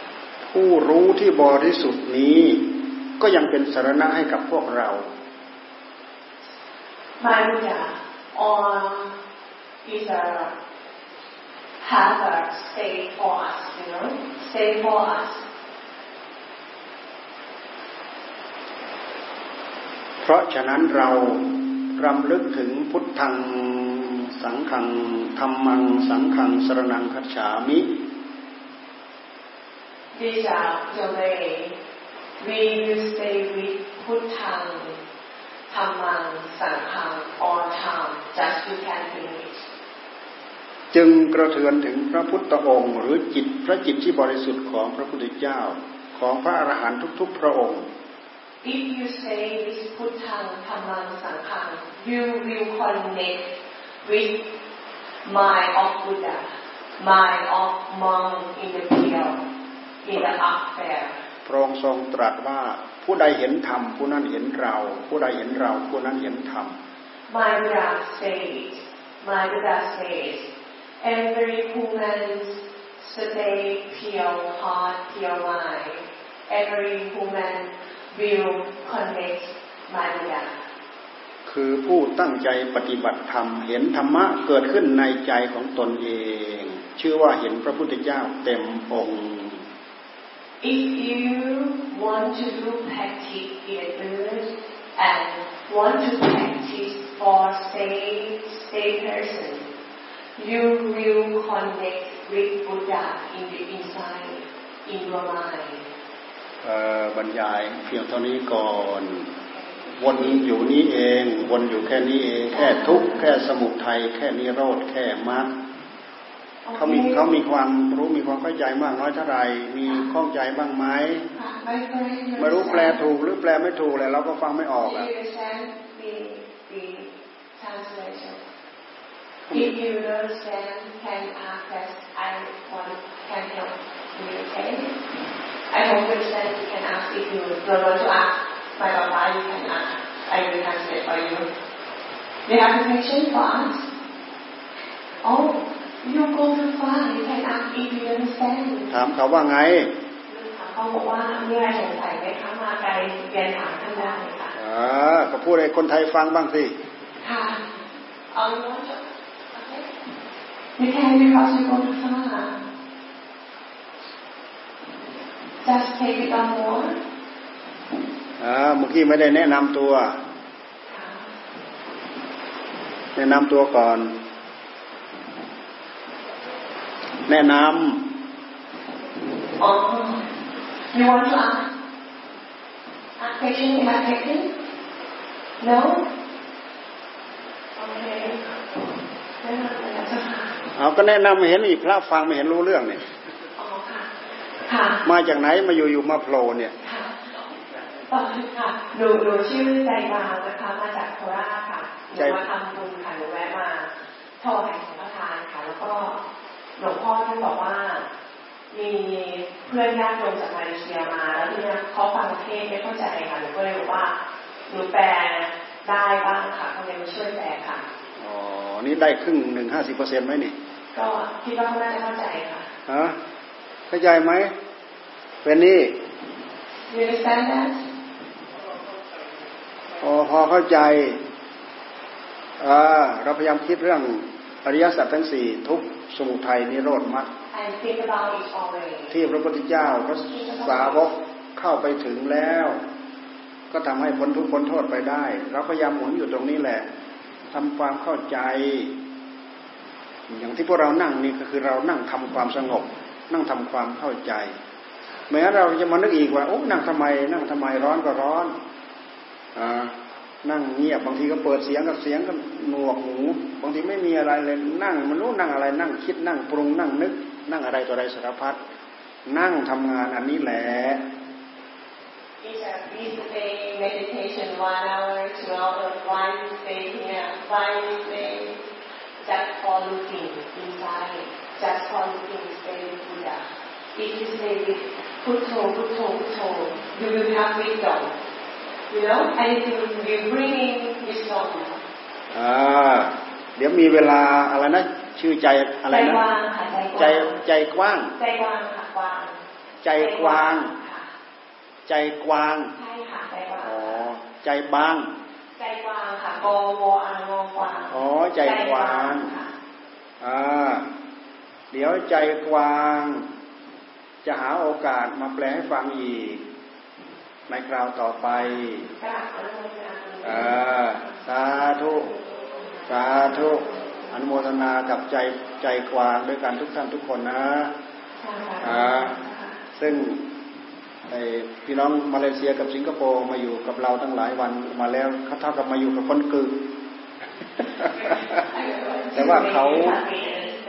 ผู้รู้ที่บริสุทธิ์นี้ ก็ยังเป็นสารณะให้กับพวกเรา My Buddha or is a have a stay for us, you know, stay for us. เพราะฉะนั้นเรารำลึกถึงพุทธังสังขังธรรมังสังขังสรนังคัจฉามิ These are the way we will stay with Buddhang, Dhammang, Sanghang all time, just you can finish. จึงกระเทือนถึงพระพุทธองค์หรือจิตพระจิตที่บริสุทธิ์ของพระพุทธเจ้าของพระอรหันต์ทุกๆ พระองค์ If you say this Buddhang, Dhammang, Sanghang, you will connect with mind of Buddha, mind of monk in the pure, in the affair. พระองค์ทรงตรัสว่าผู้ใดเห็นธรรมผู้นั้นเห็นเรา ผู้ใดเห็นเราผู้นั้นเห็นธรรม My Buddha says, my Buddha says, every human stay pure heart, pure mind. Every human will connect my Buddha. คือผู้ตั้งใจปฏิบัติธรรม เห็นธรรมะเกิดขึ้นในใจของตนเอง ชื่อว่าเห็นพระพุทธเจ้าเต็มองค์ If you want to do practice in a good and want to practice for say say person, you will connect with Buddha in the inside, in your mind. เอ่อบรรยายเพียงเท่านี้ก่อนวนอยู่นี้เอง วนอยู่แค่นี้เอง แค่ทุกข์แค่สมุทัยแค่นิโรธแค่มรรค เขามีเขามีความรู้มีความเข้าใจมากน้อยเท่าไหร่ มีข้องใจบ้างไหม My friend, you ไม่รู้แปล understand? ถูกหรือแปลไม่ถูกเลยเราก็ฟังไม่ออก Do อะ you understand the, the translation? If you understand, can ask us, I want, can help you, okay? I hope you understand, you can ask if you don't want to ask my Papa, you can ask. I will translate for you. You have a question for us? Oh, you go too far, you can ask if you understand. ถามเขาว่าไงเขาบอกว่าเมื่อสงสัยไหมคะมาไกลเรียนถามท่านได้ค่ะอ่าก็พูดให้คนไทยฟังบ้างสิค่ะเอาโน้ตจบโอเคไม่แค่ไม่เขาใช้โน้ตข้างหลัง just take it on more อ่าเมื่อกี้ไม่ได้แนะนำตัวค่ะแนะนำตัวก่อน แนะนอ๋อ you want to ask ask question in my question no โอเคไม่เป็นไรเจ้าค่ะำเอาก็แนะนำไม่เห็นอีกพระฟังไม่เห็นรู้เรื่องเนี่ยอ๋อค่ะค่ะมาจากไหนมาอยู่อยู่มาโผล่เนี่ยค่ะตอนค่ะหนูหนูชื่อใจบางนะคะ มาจากโคราชค่ะหนูมาทำบุญค่ะหนูแวะมาถวายสังฆทานค่ะ แล้วก็ หลวงพ่อท่านบอกว่า มีเพื่อนญาติโยมจากมาเลเซียมา แล้วทีนี้เขาฟังเทศไม่เข้าใจค่ะหนูก็เลยบอกว่าหนูแปลได้บ้างค่ะเขาเลยมาช่วยแปลค่ะอ๋อนี่ได้ครึ่งหนึ่งห้าสิบเปอร์เซ็นต์ไหมนี่ ก็คิดว่าเขาน่าจะเข้าใจค่ะฮะเข้าใจไหมเป็นนี่ You understand that พอพอเข้าใจอ่าเราพยายามคิดเรื่อง อริยสัจทั้งสี่ทุกข์สมุทัยนิโรธมรรค and think about it always ที่พระพุทธเจ้าพระสาวกเข้าไปถึงแล้ว ก็ทำให้พ้นทุกข์พ้นโทษไปได้เราพยายามหมุนอยู่ตรงนี้แหละทำความเข้าใจ อย่างที่พวกเรานั่งนี่ก็คือเรานั่งทำความสงบ นั่งทำความเข้าใจแม้เราจะมานึกอีกว่าโอ้นั่งทำไม นั่งทำไมร้อนก็ร้อนอ่า นั่งเงียบบางทีก็เปิดเสียงกับเสียงก็หนวกหูบางทีไม่มีอะไรเลยนั่งมันรู้นั่งอะไรนั่งคิดนั่งปรุงนั่งนึก นั่งอะไรต่ออะไรสารพัดนั่งทำงานอันนี้แหละ Is a is a day meditation one hour, two hours, why you stay here, why you stay just for looking inside, just for looking stay with Buddha. If you stay with Putto, Putto, Putto, you will have wisdom. You know, and you will bring in wisdom. อ่าเดี๋ยวมีเวลาอะไรนะชื่อใจอะไรใจนะกว้างค่ะใจกใจว้างใจกว้างใจกว้างค่ะกว้างใจกว้างค่ะใจกว้างใช่ค่ะใจกว้างอ๋อใจบางใจกว้างค่ะกวอางงกว้างอ๋อใจกว้างค่ะอ่าเดี๋ยวใจกว้าง จะหาโอกาสมาแปลให้ฟังอีก ในคราวต่อไปกราบอนุโมทนาอ่าสาธุ สาธุ อนุโมทนากับใจใจกว้างด้วยกันทุกท่านทุกคนนะอ่าซึ่งไอพี่น้องมาเลเซียกับสิงคโปร์มาอยู่กับเราตั้งหลายวันมาแล้วเขาเท่ากับมาอยู่กับคนกึ่งแต่ว่าเขา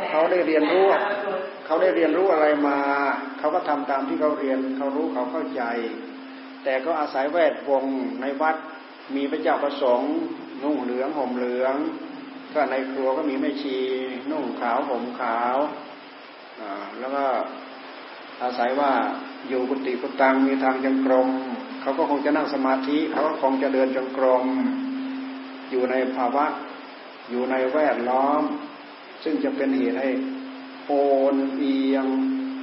เขาได้เรียนรู้เขาได้เรียนรู้อะไรมา เขาก็ทำตามที่เขาเรียน เขารู้เขาเข้าใจ แต่ก็อาศัยแวดวงในวัดมีพระเจ้าประสงค์นุ่งเหลืองห่มเหลือง ก็ในครัวก็มีแม่ชีนุ่งขาวห่มขาวแล้วก็อาศัยว่าอยู่กุฏิกุตังมีทางจงกรมเขาก็คงจะนั่งสมาธิเขาก็คงจะเดินจงกรมอยู่ในภาวะอยู่ในแวดล้อม ซึ่งจะเป็นเหตุให้โอนเอียง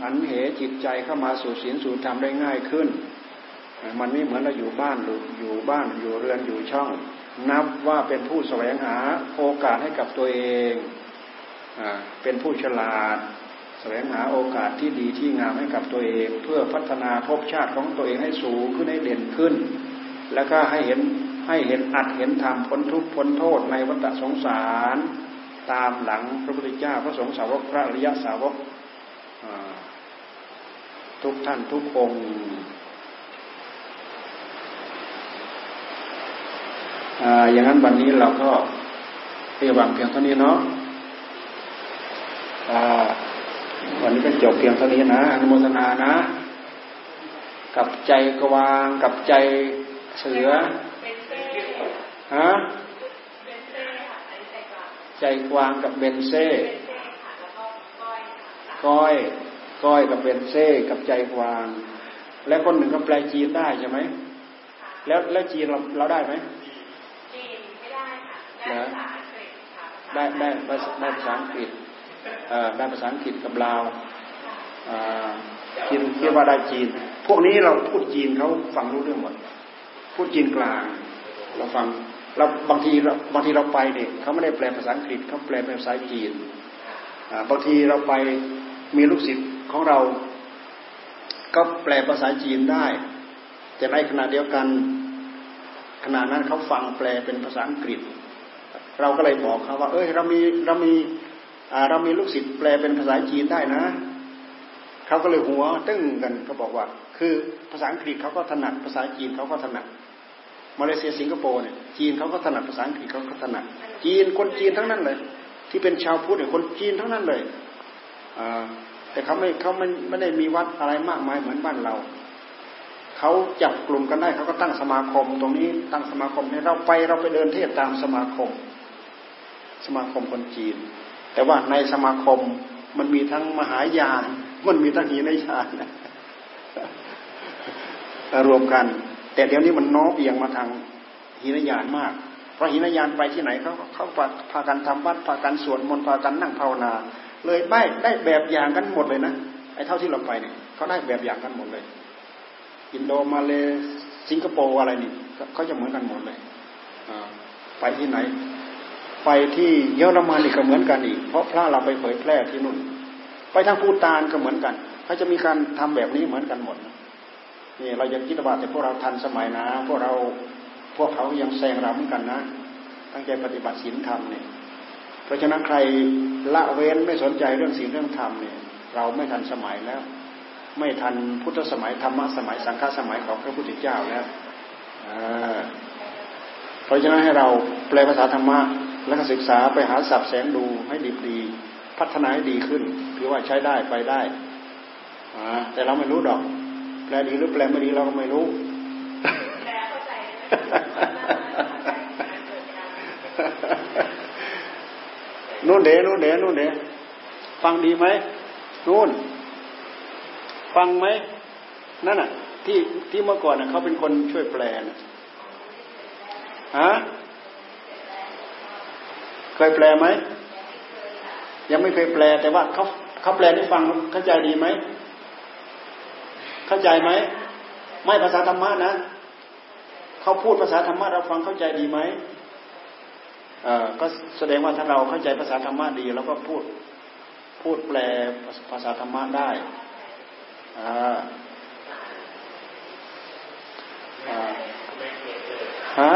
หันเหจิตใจเข้ามาสู่ศีลสู่ธรรมได้ง่ายขึ้น มันไม่เหมือนเราอยู่บ้านหรืออยู่บ้านอยู่เรือนอยู่ช่อง นับว่าเป็นผู้แสวงหาโอกาสให้กับตัวเองอเป็นผู้ฉลาด แสวงหาโอกาสที่ดีที่งามให้กับตัวเอง เพื่อพัฒนาภพชาติของตัวเองให้สูงขึ้นให้เด่นขึ้น แล้วก็ให้เห็นให้เห็นอัดเห็นธรรมพ้นทุกข์พ้นโทษในวัฏสงสาร ตามหลังพระพุทธเจ้าพระสงฆ์สาวกพระอริยสาวกทุกท่านทุกองค์ อย่างนั้นวันนี้เราก็เพียงวางเพียงเท่านี้เนาะวันนี้ก็จบเพียงเท่านี้นะอนุโมทนานะ กับใจกวาง กับใจเสือฮะใจกวางกับเบนเซ่ก้อยก้อยกับเบนเซ่กับใจกวาง แล้วคนหนึ่งก็แปลจีนได้ใช่ไหมแล้วแล้วจีนเราเราได้ไหม จีนไม่ได้ค่ะ ได้ภาษาอังกฤษ ได้ได้ได้ภาษาอังกฤษได้ภาษาอังกฤษกับลาวคิดคิดว่าได้จีน พวกนี้เราพูดจีนเขาฟังรู้เรื่องหมด พูดจีนกลาง เราฟังเราบางทีเราบางทีเราไปเนี่ยเขาไม่ได้แปลภาษาอังกฤษเขาแปลเป็นภาษาจีนบางทีเราไปมีลูกศิษย์ของเรา ก็แปลภาษาจีนได้ แต่ในขณะเดียวกันขณะนั้นเขาฟังแปลเป็นภาษาอังกฤษ เราก็เลยบอกเขาว่า เอ้ยเรามีเรามีเรามีลูกศิษย์แปลเป็นภาษาจีนได้นะเขาก็เลยหัวตึ้งกันเขาบอกว่า คือภาษาอังกฤษเขาก็ถนัดภาษาจีนเขาก็ถนัดมาเลเซียสิงคโปร์เนี่ยจีนเขาก็ถนัดภาษาอังกฤษเขาก็ถนัดจีนคนจีนทั้งนั้นเลย ที่เป็นชาวพุทธเนี่ยคนจีนทั้งนั้นเลยแต่เขาไม่เขาไม่ไม่ได้มีวัดอะไรมากมายเหมือนบ้านเราเขาจับกลุ่มกันได้เขาก็ตั้งสมาคม ตรงนี้ตั้งสมาคมเนี่ยเราไปเราไปเดินเทศตามสมาคม สมาคมคนจีน แต่ว่าในสมาคมมันมีทั้งมหายานมันมีทั้งหีนยานรวมกัน แต่เดี๋ยวนี้มันน้อมเอียงมาทางหินยานมาก เพราะหินยานไปที่ไหนเขาเขาพากันทำวัดพากันสวดมนต์พากันนั่งภาวนา เลยได้ได้แบบอย่างกันหมดเลยนะไอ้เท่าที่เราไปเนี่ยเขาได้แบบอย่างกันหมดเลย อินโดมาเลสิงคโปร์อะไรนี่เขาจะเหมือนกันหมดเลยไปที่ไหน ไปที่เยอรมันนี่ก็เหมือนกันอีก เพราะพระเราไปเผยแพร่ที่นู่น ไปทางพูตานก็เหมือนกันเขาจะมีการทำแบบนี้เหมือนกันหมดนี่เรายังคิดว่าแต่พวกเราทันสมัยนะพวกเราพวกเขายังแซงเราเหมือนกันนะ ตั้งใจปฏิบัติศีลธรรมเนี่ยเพราะฉะนั้นใครละเว้นไม่สนใจเรื่องศีลเรื่องธรรมเนี่ย เราไม่ทันสมัยแล้ว ไม่ทันพุทธสมัยธรรมะสมัยสังฆสมัยของพระพุทธเจ้าแล้วเพราะฉะนั้นให้เราแปลภาษาธรรมะ แล้วก็ศึกษาไปหาสับแสงดูให้ดีดีพัฒนาให้ดีขึ้นถือว่าใช้ได้ไปได้แต่เราไม่รู้ดอก แปลดีหรือแปลไม่ดีเราก็ไม่รู้นู่นเดนู่นเดนู่นเดฟังดีไหมนู่น ฟังไหมนั่นน่ะ ที่ที่เมื่อก่อนน่ะเขาเป็นคนช่วยแปลนะฮะ เคยแปลไหมยังไม่เคยแปลแต่ว่าเขาเขาแปลให้ฟังเข้าใจดีไหมเข้าใจไหมไม่ภาษาธรรมะนะเขาพูดภาษาธรรมะเราฟังเข้าใจดีไหมอ่อก็แสดงว่าถ้าเราเข้าใจภาษาธรรมะดีเราก็พูดพูดแปลภาษาธรรมะได้อ่าฮะ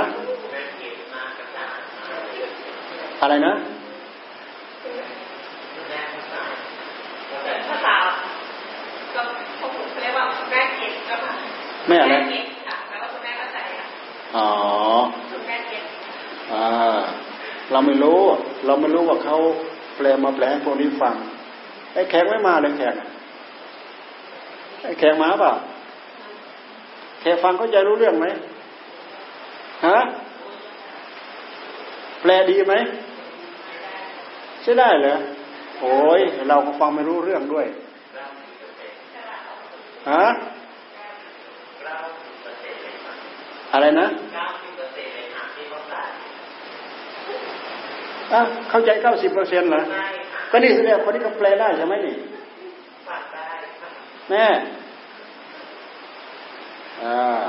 อะไรนะภาษาก็ผมเรียกว่าแม่เก็บก็แม่อะไรอ๋ออ่าเราไม่รู้ เราไม่รู้ว่าเขาแปลมาแปลพวกนี้ฟังไอ้แขกไม่มาเลยแขกไอ้แขกมาเปล่าแขกฟังเข้าใจรู้เรื่องไหมฮะแปลดีไหม ใช่ได้เหรอโอ้ยเราก็ฟังไม่รู้เรื่องด้วยฮะอะไรนะเข้าใจเก้าสิบเปอร์เซ็นต์เหรอก็นี่แสดงคนที่เขาแปลได้ใช่ไหมนี่แม่อ่า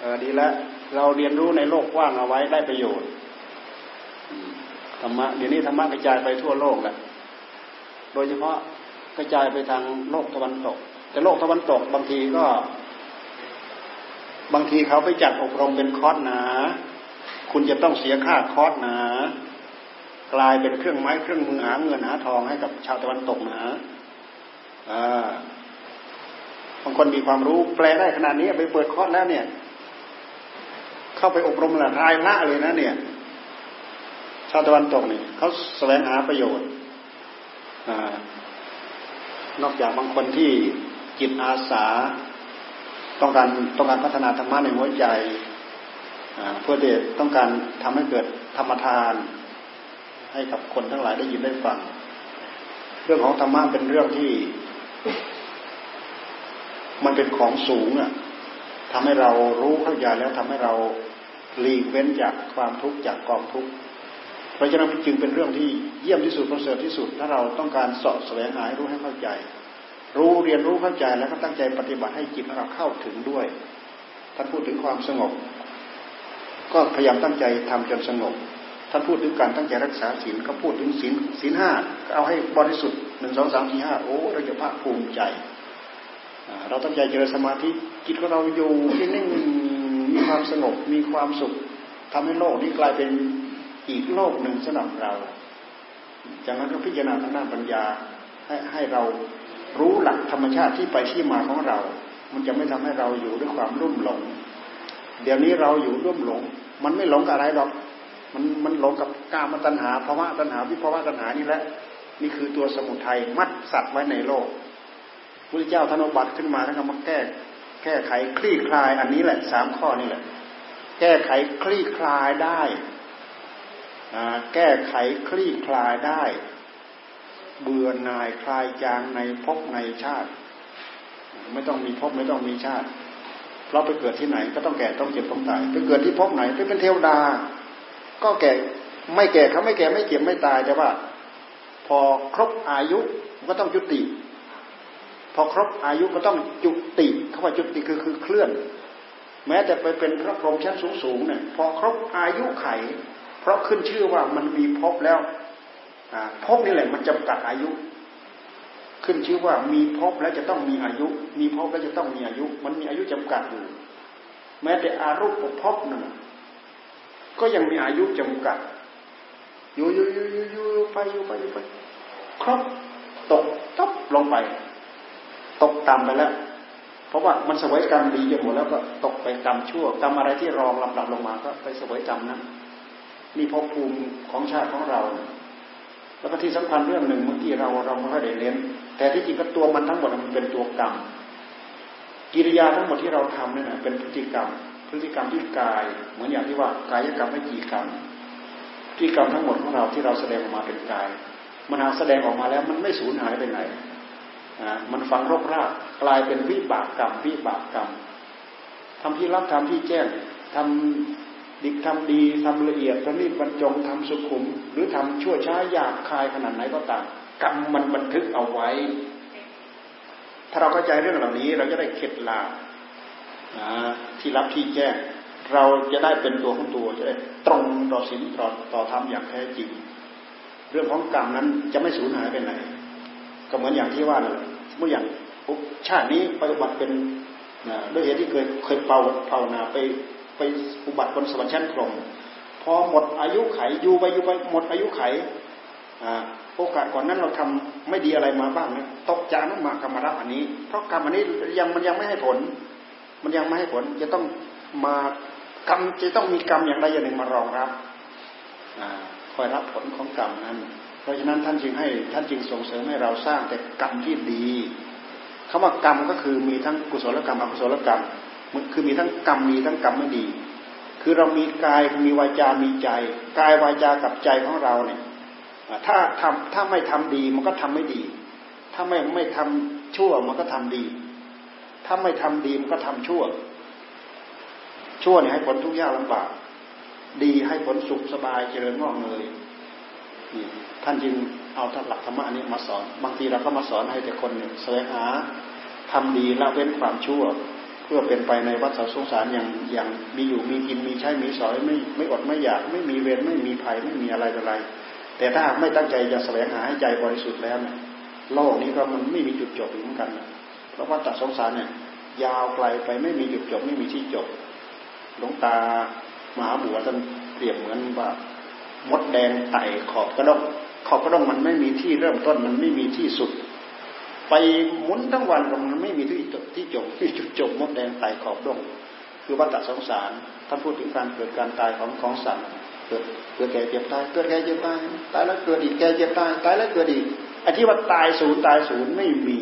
เออดีแล้วเราเรียนรู้ในโลกกว้างเอาไว้ได้ประโยชน์ ธรรมะเดี๋ยวนี้ธรรมะกระจายไปทั่วโลกแหละโดยเฉพาะกระจายไปทางโลกตะวันตก แต่โลกตะวันตกบางทีก็ บางทีเขาไปจัดอบรมเป็นคอร์สหนะคุณจะต้องเสียค่าคอร์สหนะกลายเป็นเครื่องไม้เครื่องมือหาเงินหาทองให้กับชาวตะวันตกหนะอ่าบางคนมีความรู้แปลได้ขนาดนี้ไปเปิดคอร์สแล้วเนี่ย เข้าไปอบรมละรายละเลยนะเนี่ย ชาวตะวันตกเนี่ยเขาแสวงหาประโยชน์อนอกจากบางคนที่จิตอาสาต้องการต้องการพัฒนาธรรมะในหัวใจเพื่อเดชต้องการทำให้เกิดธรรมทาน ให้กับคนทั้งหลายได้ยินได้ฟัง เรื่องของธรรมะเป็นเรื่องที่ มันเป็นของสูงอะทำให้เรารู้เข้าใจแล้วทำให้เราหลีกเว้นจากความทุกข์จากกองทุกข์ ราะฉะนั้นจึงเป็นเรื่องที่เยี่ยมที่สุดประเสริฐที่สุด ถ้าเราต้องการสอบแสวงหาให้รู้ให้เข้าใจ รู้เรียนรู้เข้าใจแล้วก็ตั้งใจปฏิบัติให้จิตเราเข้าถึงด้วยท่านพูดถึงความสงบ ก็พยายามตั้งใจทำจนสงบท่านพูดถึงการตั้งใจรักษาศีลก็พูดถึงศีลศีลห้าเอาให้บริสุทธิ์หนึ่งสองสามสี่ห้าโอ้เราจะภาคภูมิใจ เราตั้งใจเจริญสมาธิจิตของเราอยู่ที่นิ่งมีความสงบมีความสุขทำให้โลกนี้กลายเป็น อีกโลกหนึ่งสำหรับเรา จากนั้นก็พิจารณาทางด้านปัญญาให้ให้เรารู้หลักธรรมชาติที่ไปที่มาของเรา มันจะไม่ทำให้เราอยู่ด้วยความรุ่มหลง เดี๋ยวนี้เราอยู่ร่วมหลง มันไม่หลงกับอะไรหรอก มันมันหลงกับกามตัณหาภาวะตัณหาวิภาวะตัณหานี่แหละ นี่คือตัวสมุทัยมัดสัตว์ไว้ในโลกพระเจ้าธนบัตขึ้นมาแล้วก็มาแก้แก้ไขคลี่คลาย อันนี้แหละสามข้อนี่แหละ แก้ไขคลี่คลายได้ แก้ไขคลี่คลายได้ เบื่อหน่ายคลายจางในภพในชาติ ไม่ต้องมีภพไม่ต้องมีชาติ เราไปเกิดที่ไหนก็ต้องแก่ต้องเจ็บต้องตายไปเกิดที่ภพไหนไปเป็นเทวดา ก็แก่ไม่แก่เขาไม่แก่ไม่เจ็บไม่ตายแต่ว่า พอครบอายุก็ต้องยุติ พอครบอายุก็ต้องจุติคำว่าจุติคือคือเคลื่อน แม้แต่ไปเป็นพระพรหมชั้นสูงสูงเนี่ยพอครบอายุไข เพราะขึ้นชื่อว่ามันมีภพแล้วภพนี่แหละมันจำกัดอายุ ขึ้นชื่อว่ามีภพแล้วจะต้องมีอายุ มีภพแล้วจะต้องมีอายุ มันมีอายุจำกัดอยู่แม้แต่อารูปภพหนั่นก็ยังมีอายุจำกัดอยู่อยู่อยู่อยู่อยู่ไปอยู่ไปอยู่ไปครบตกตบลงไป ตกต่ำไปแล้ว เพราะว่ามันสวยกรรมดีจนหมดแล้วก็ตกไปกรรมชั่วกรรมอะไรที่รองลำดับลงมาก็ไปสวยกรรมนั้น นี่ภพภูมิของชาติของเรา แล้วก็ที่สำคัญเรื่องหนึ่งเมื่อกี้เราเราไม่ค่อยได้เรียนแต่ที่จริงก็ตัวมันทั้งหมดมันเป็นตัวกรรม กิริยาทั้งหมดที่เราทำเนี่ยนะเป็นพฤติกรรม พฤติกรรมที่กาย เหมือนอย่างที่ว่ากายกรรมไม่กี่กรรมพฤติกรรมทั้งหมดของเราที่เราแสดงออกมาเป็นกาย มันหาแสดงออกมาแล้วมันไม่สูญหายไปไหนนะมันฝังรกรากกลายเป็นวิบากกรรมวิบากกรรมทำที่รับทำที่แจ้งทำ ดิบทำดีทำละเอียดทำรีบบรรจงทำสุขุม หรือทำชั่วช้าหยาบคายขนาดไหนก็ตามกรรมมันบันทึกเอาไว้ ถ้าเราเข้าใจเรื่องเหล่านี้ เราจะได้เข็ดลาที่รับที่แจ้งเราจะได้เป็นตัวของตัวจะได้ตรงต่อศีลต่อต่อธรรมอย่างแท้จริง เรื่องของกรรมนั้นจะไม่สูญหายไปไหน ก็เหมือนอย่างที่ว่านั่นแหละเมื่ออย่างชาตินี้ปฏิบัติเป็นด้วยเหตุที่เคยเคยเป่าภาวนาไป ไปอุบัติบนสวรรค์ชั้นพรหมพอหมดอายุไขอยู่ไปอยู่ไปหมดอายุไขโอกาสก่อนนั้นเราทำไม่ดีอะไรมาบ้างนะตกจานมากรรมรับอันนี้ เพราะกรรมอันนี้ยังมันยังไม่ให้ผล มันยังไม่ให้ผล จะต้องมากรรมจะต้องมีกรรมอย่างใดอย่างหนึ่งมารองรับคอยรับผลของกรรมนั้น เพราะฉะนั้นท่านจึงให้ท่านจึงส่งเสริมให้เราสร้างแต่กรรมที่ดีคำว่ากรรมก็คือมีทั้งกุศลกรรมอกุศลกรรม มันคือมีทั้งกรรมดีทั้งกรรมไม่ดี คือเรามีกายมีวาจามีใจ กายวาจากับใจของเราเนี่ยถ้าทำถ้าไม่ทำดีมันก็ทำไม่ดี ถ้าไม่ไม่ทำชั่วมันก็ทำดี ถ้าไม่ทำดีมันก็ทำชั่ว ชั่วเนี่ยให้ผลทุกข์ยากลำบาก ดีให้ผลสุขสบายเจริญงอกเงยท่านจึงเอาท่านหลักธรรมะนี้มาสอน บางทีเราก็มาสอนให้แต่คนเนี่ยแสวงหาทำดีละเว้นความชั่ว พื่อเป็นไปในวัฏสงสารอย่างอย่างมีอยู่มีกินมีใช้มีสอยไม่ไม่อดไม่อยาก ไม่มีเวรไม่มีภัยไม่มีอะไรอะไร แต่ถ้าไม่ตั้งใจจะแสวงหาให้ใจบริสุทธิ์แล้วเนี่ยโลกนี้ก็มันไม่มีจุดจบเหมือนกัน เพราะว่าตัดสงสารเนี่ยยาวไกลไปไม่มีจุดจบไม่มีที่จบ หลวงตามหาบัวท่านเปรียบเหมือนว่ามดแดงไต่ขอบกระดกขอบกระดกมันไม่มีที่เริ่มต้นมันไม่มีที่สุด ไปหมุนทั้งวันมันไม่มีที่จบที่จบที่จุดจบมดแดงไต่ขอบดงคือว่าตัดสงสารท่านพูดถึงการเกิดการตายของของสัตว์เกิดเกิดแก่เจ็บตายเกิดแก่เจ็บตายตายแล้วเกิดอีกแก่เจ็บตายตายแล้วเกิดอีกไอ้ที่ว่าตายศูนย์ตายศูนย์ไม่มี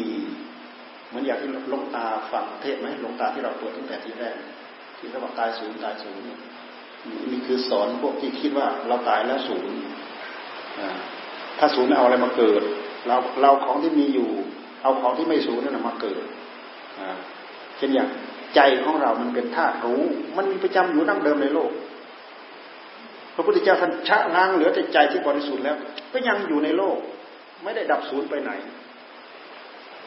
เหมือนอย่างที่ลงตาฟังเทศไหมลงตาที่เราเปิดตั้งแต่ที่แรกที่เขาบอกตายศูนย์ตายศูนย์นี่คือสอนพวกที่คิดว่าเราตายแล้วศูนย์ถ้าศูนย์เอาอะไรมาเกิด เราเราของที่มีอยู่ เอาของที่ไม่ศูนย์นั่นมาเกิดเช่นอย่างใจของเรามันเป็นธาตุรู้ มันมีประจำอยู่นั่งเดิมในโลก พระพุทธเจ้าท่านชะล้างเหลือแต่ใจที่บริสุทธิ์แล้ว ก็ยังอยู่ในโลก ไม่ได้ดับศูนย์ไปไหน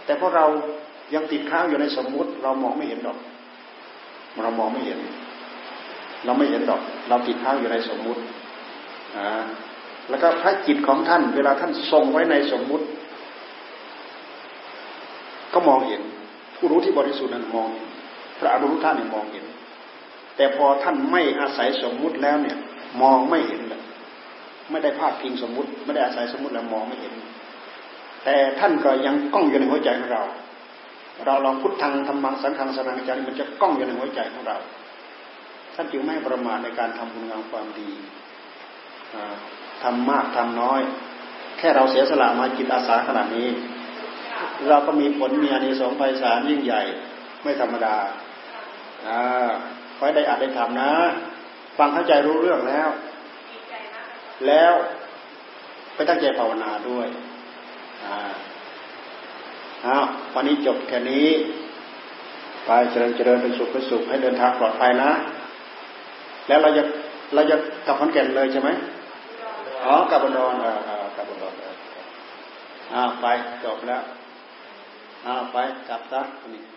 แต่พอเรายังติดค้างอยู่ในสมมุติ เรามองไม่เห็นดอก เรามองไม่เห็น เราไม่เห็นดอก เราติดค้างอยู่ในสมมุติอ่าแล้วก็พระจิตของท่าน เวลาท่านทรงไว้ในสมมุติ ก็มองเห็น ผู้รู้ที่บริสุทธิ์นั้นมองเห็นพระอนุรุทธาเนี่ยมองเห็น แต่พอท่านไม่อาศัยสมมุติแล้วเนี่ย มองไม่เห็นเลยไม่ได้พาดพิงสมมุติ ไม่ได้อาศัยสมมุติแล้วมองไม่เห็น แต่ท่านก็ยังก้องอยู่ในหัวใจของเรา เราลองพุทธังธรรมังสังฆังสนังจาริมันจะก้องอยู่ในหัวใจของเรา ท่านจึงไม่ประมาทในการทำบุญงามความดีทำมากทำน้อย แค่เราเสียสละมาจิตอาสาขนาดนี้ เราก็มีผลมีอานิสงส์ไพศาลยิ่งใหญ่ไม่ธรรมดาอ่าคอยได้อาจได้ทำนะ ฟังเข้าใจรู้เรื่องแล้ว แล้วไปตั้งใจภาวนาด้วยอ่าอ้าววันนี้จบแค่นี้ ไปเจริญเจริญเป็นสุขเป็นสุขให้เดินทางปลอดภัยนะ แล้วเราจะเราจะกลับขอนแก่นเลยใช่ไหมอ๋อกลับบนดอนเออกลับบนดอนอ่าไปจบแล้ว เอาไปกลับซะนี่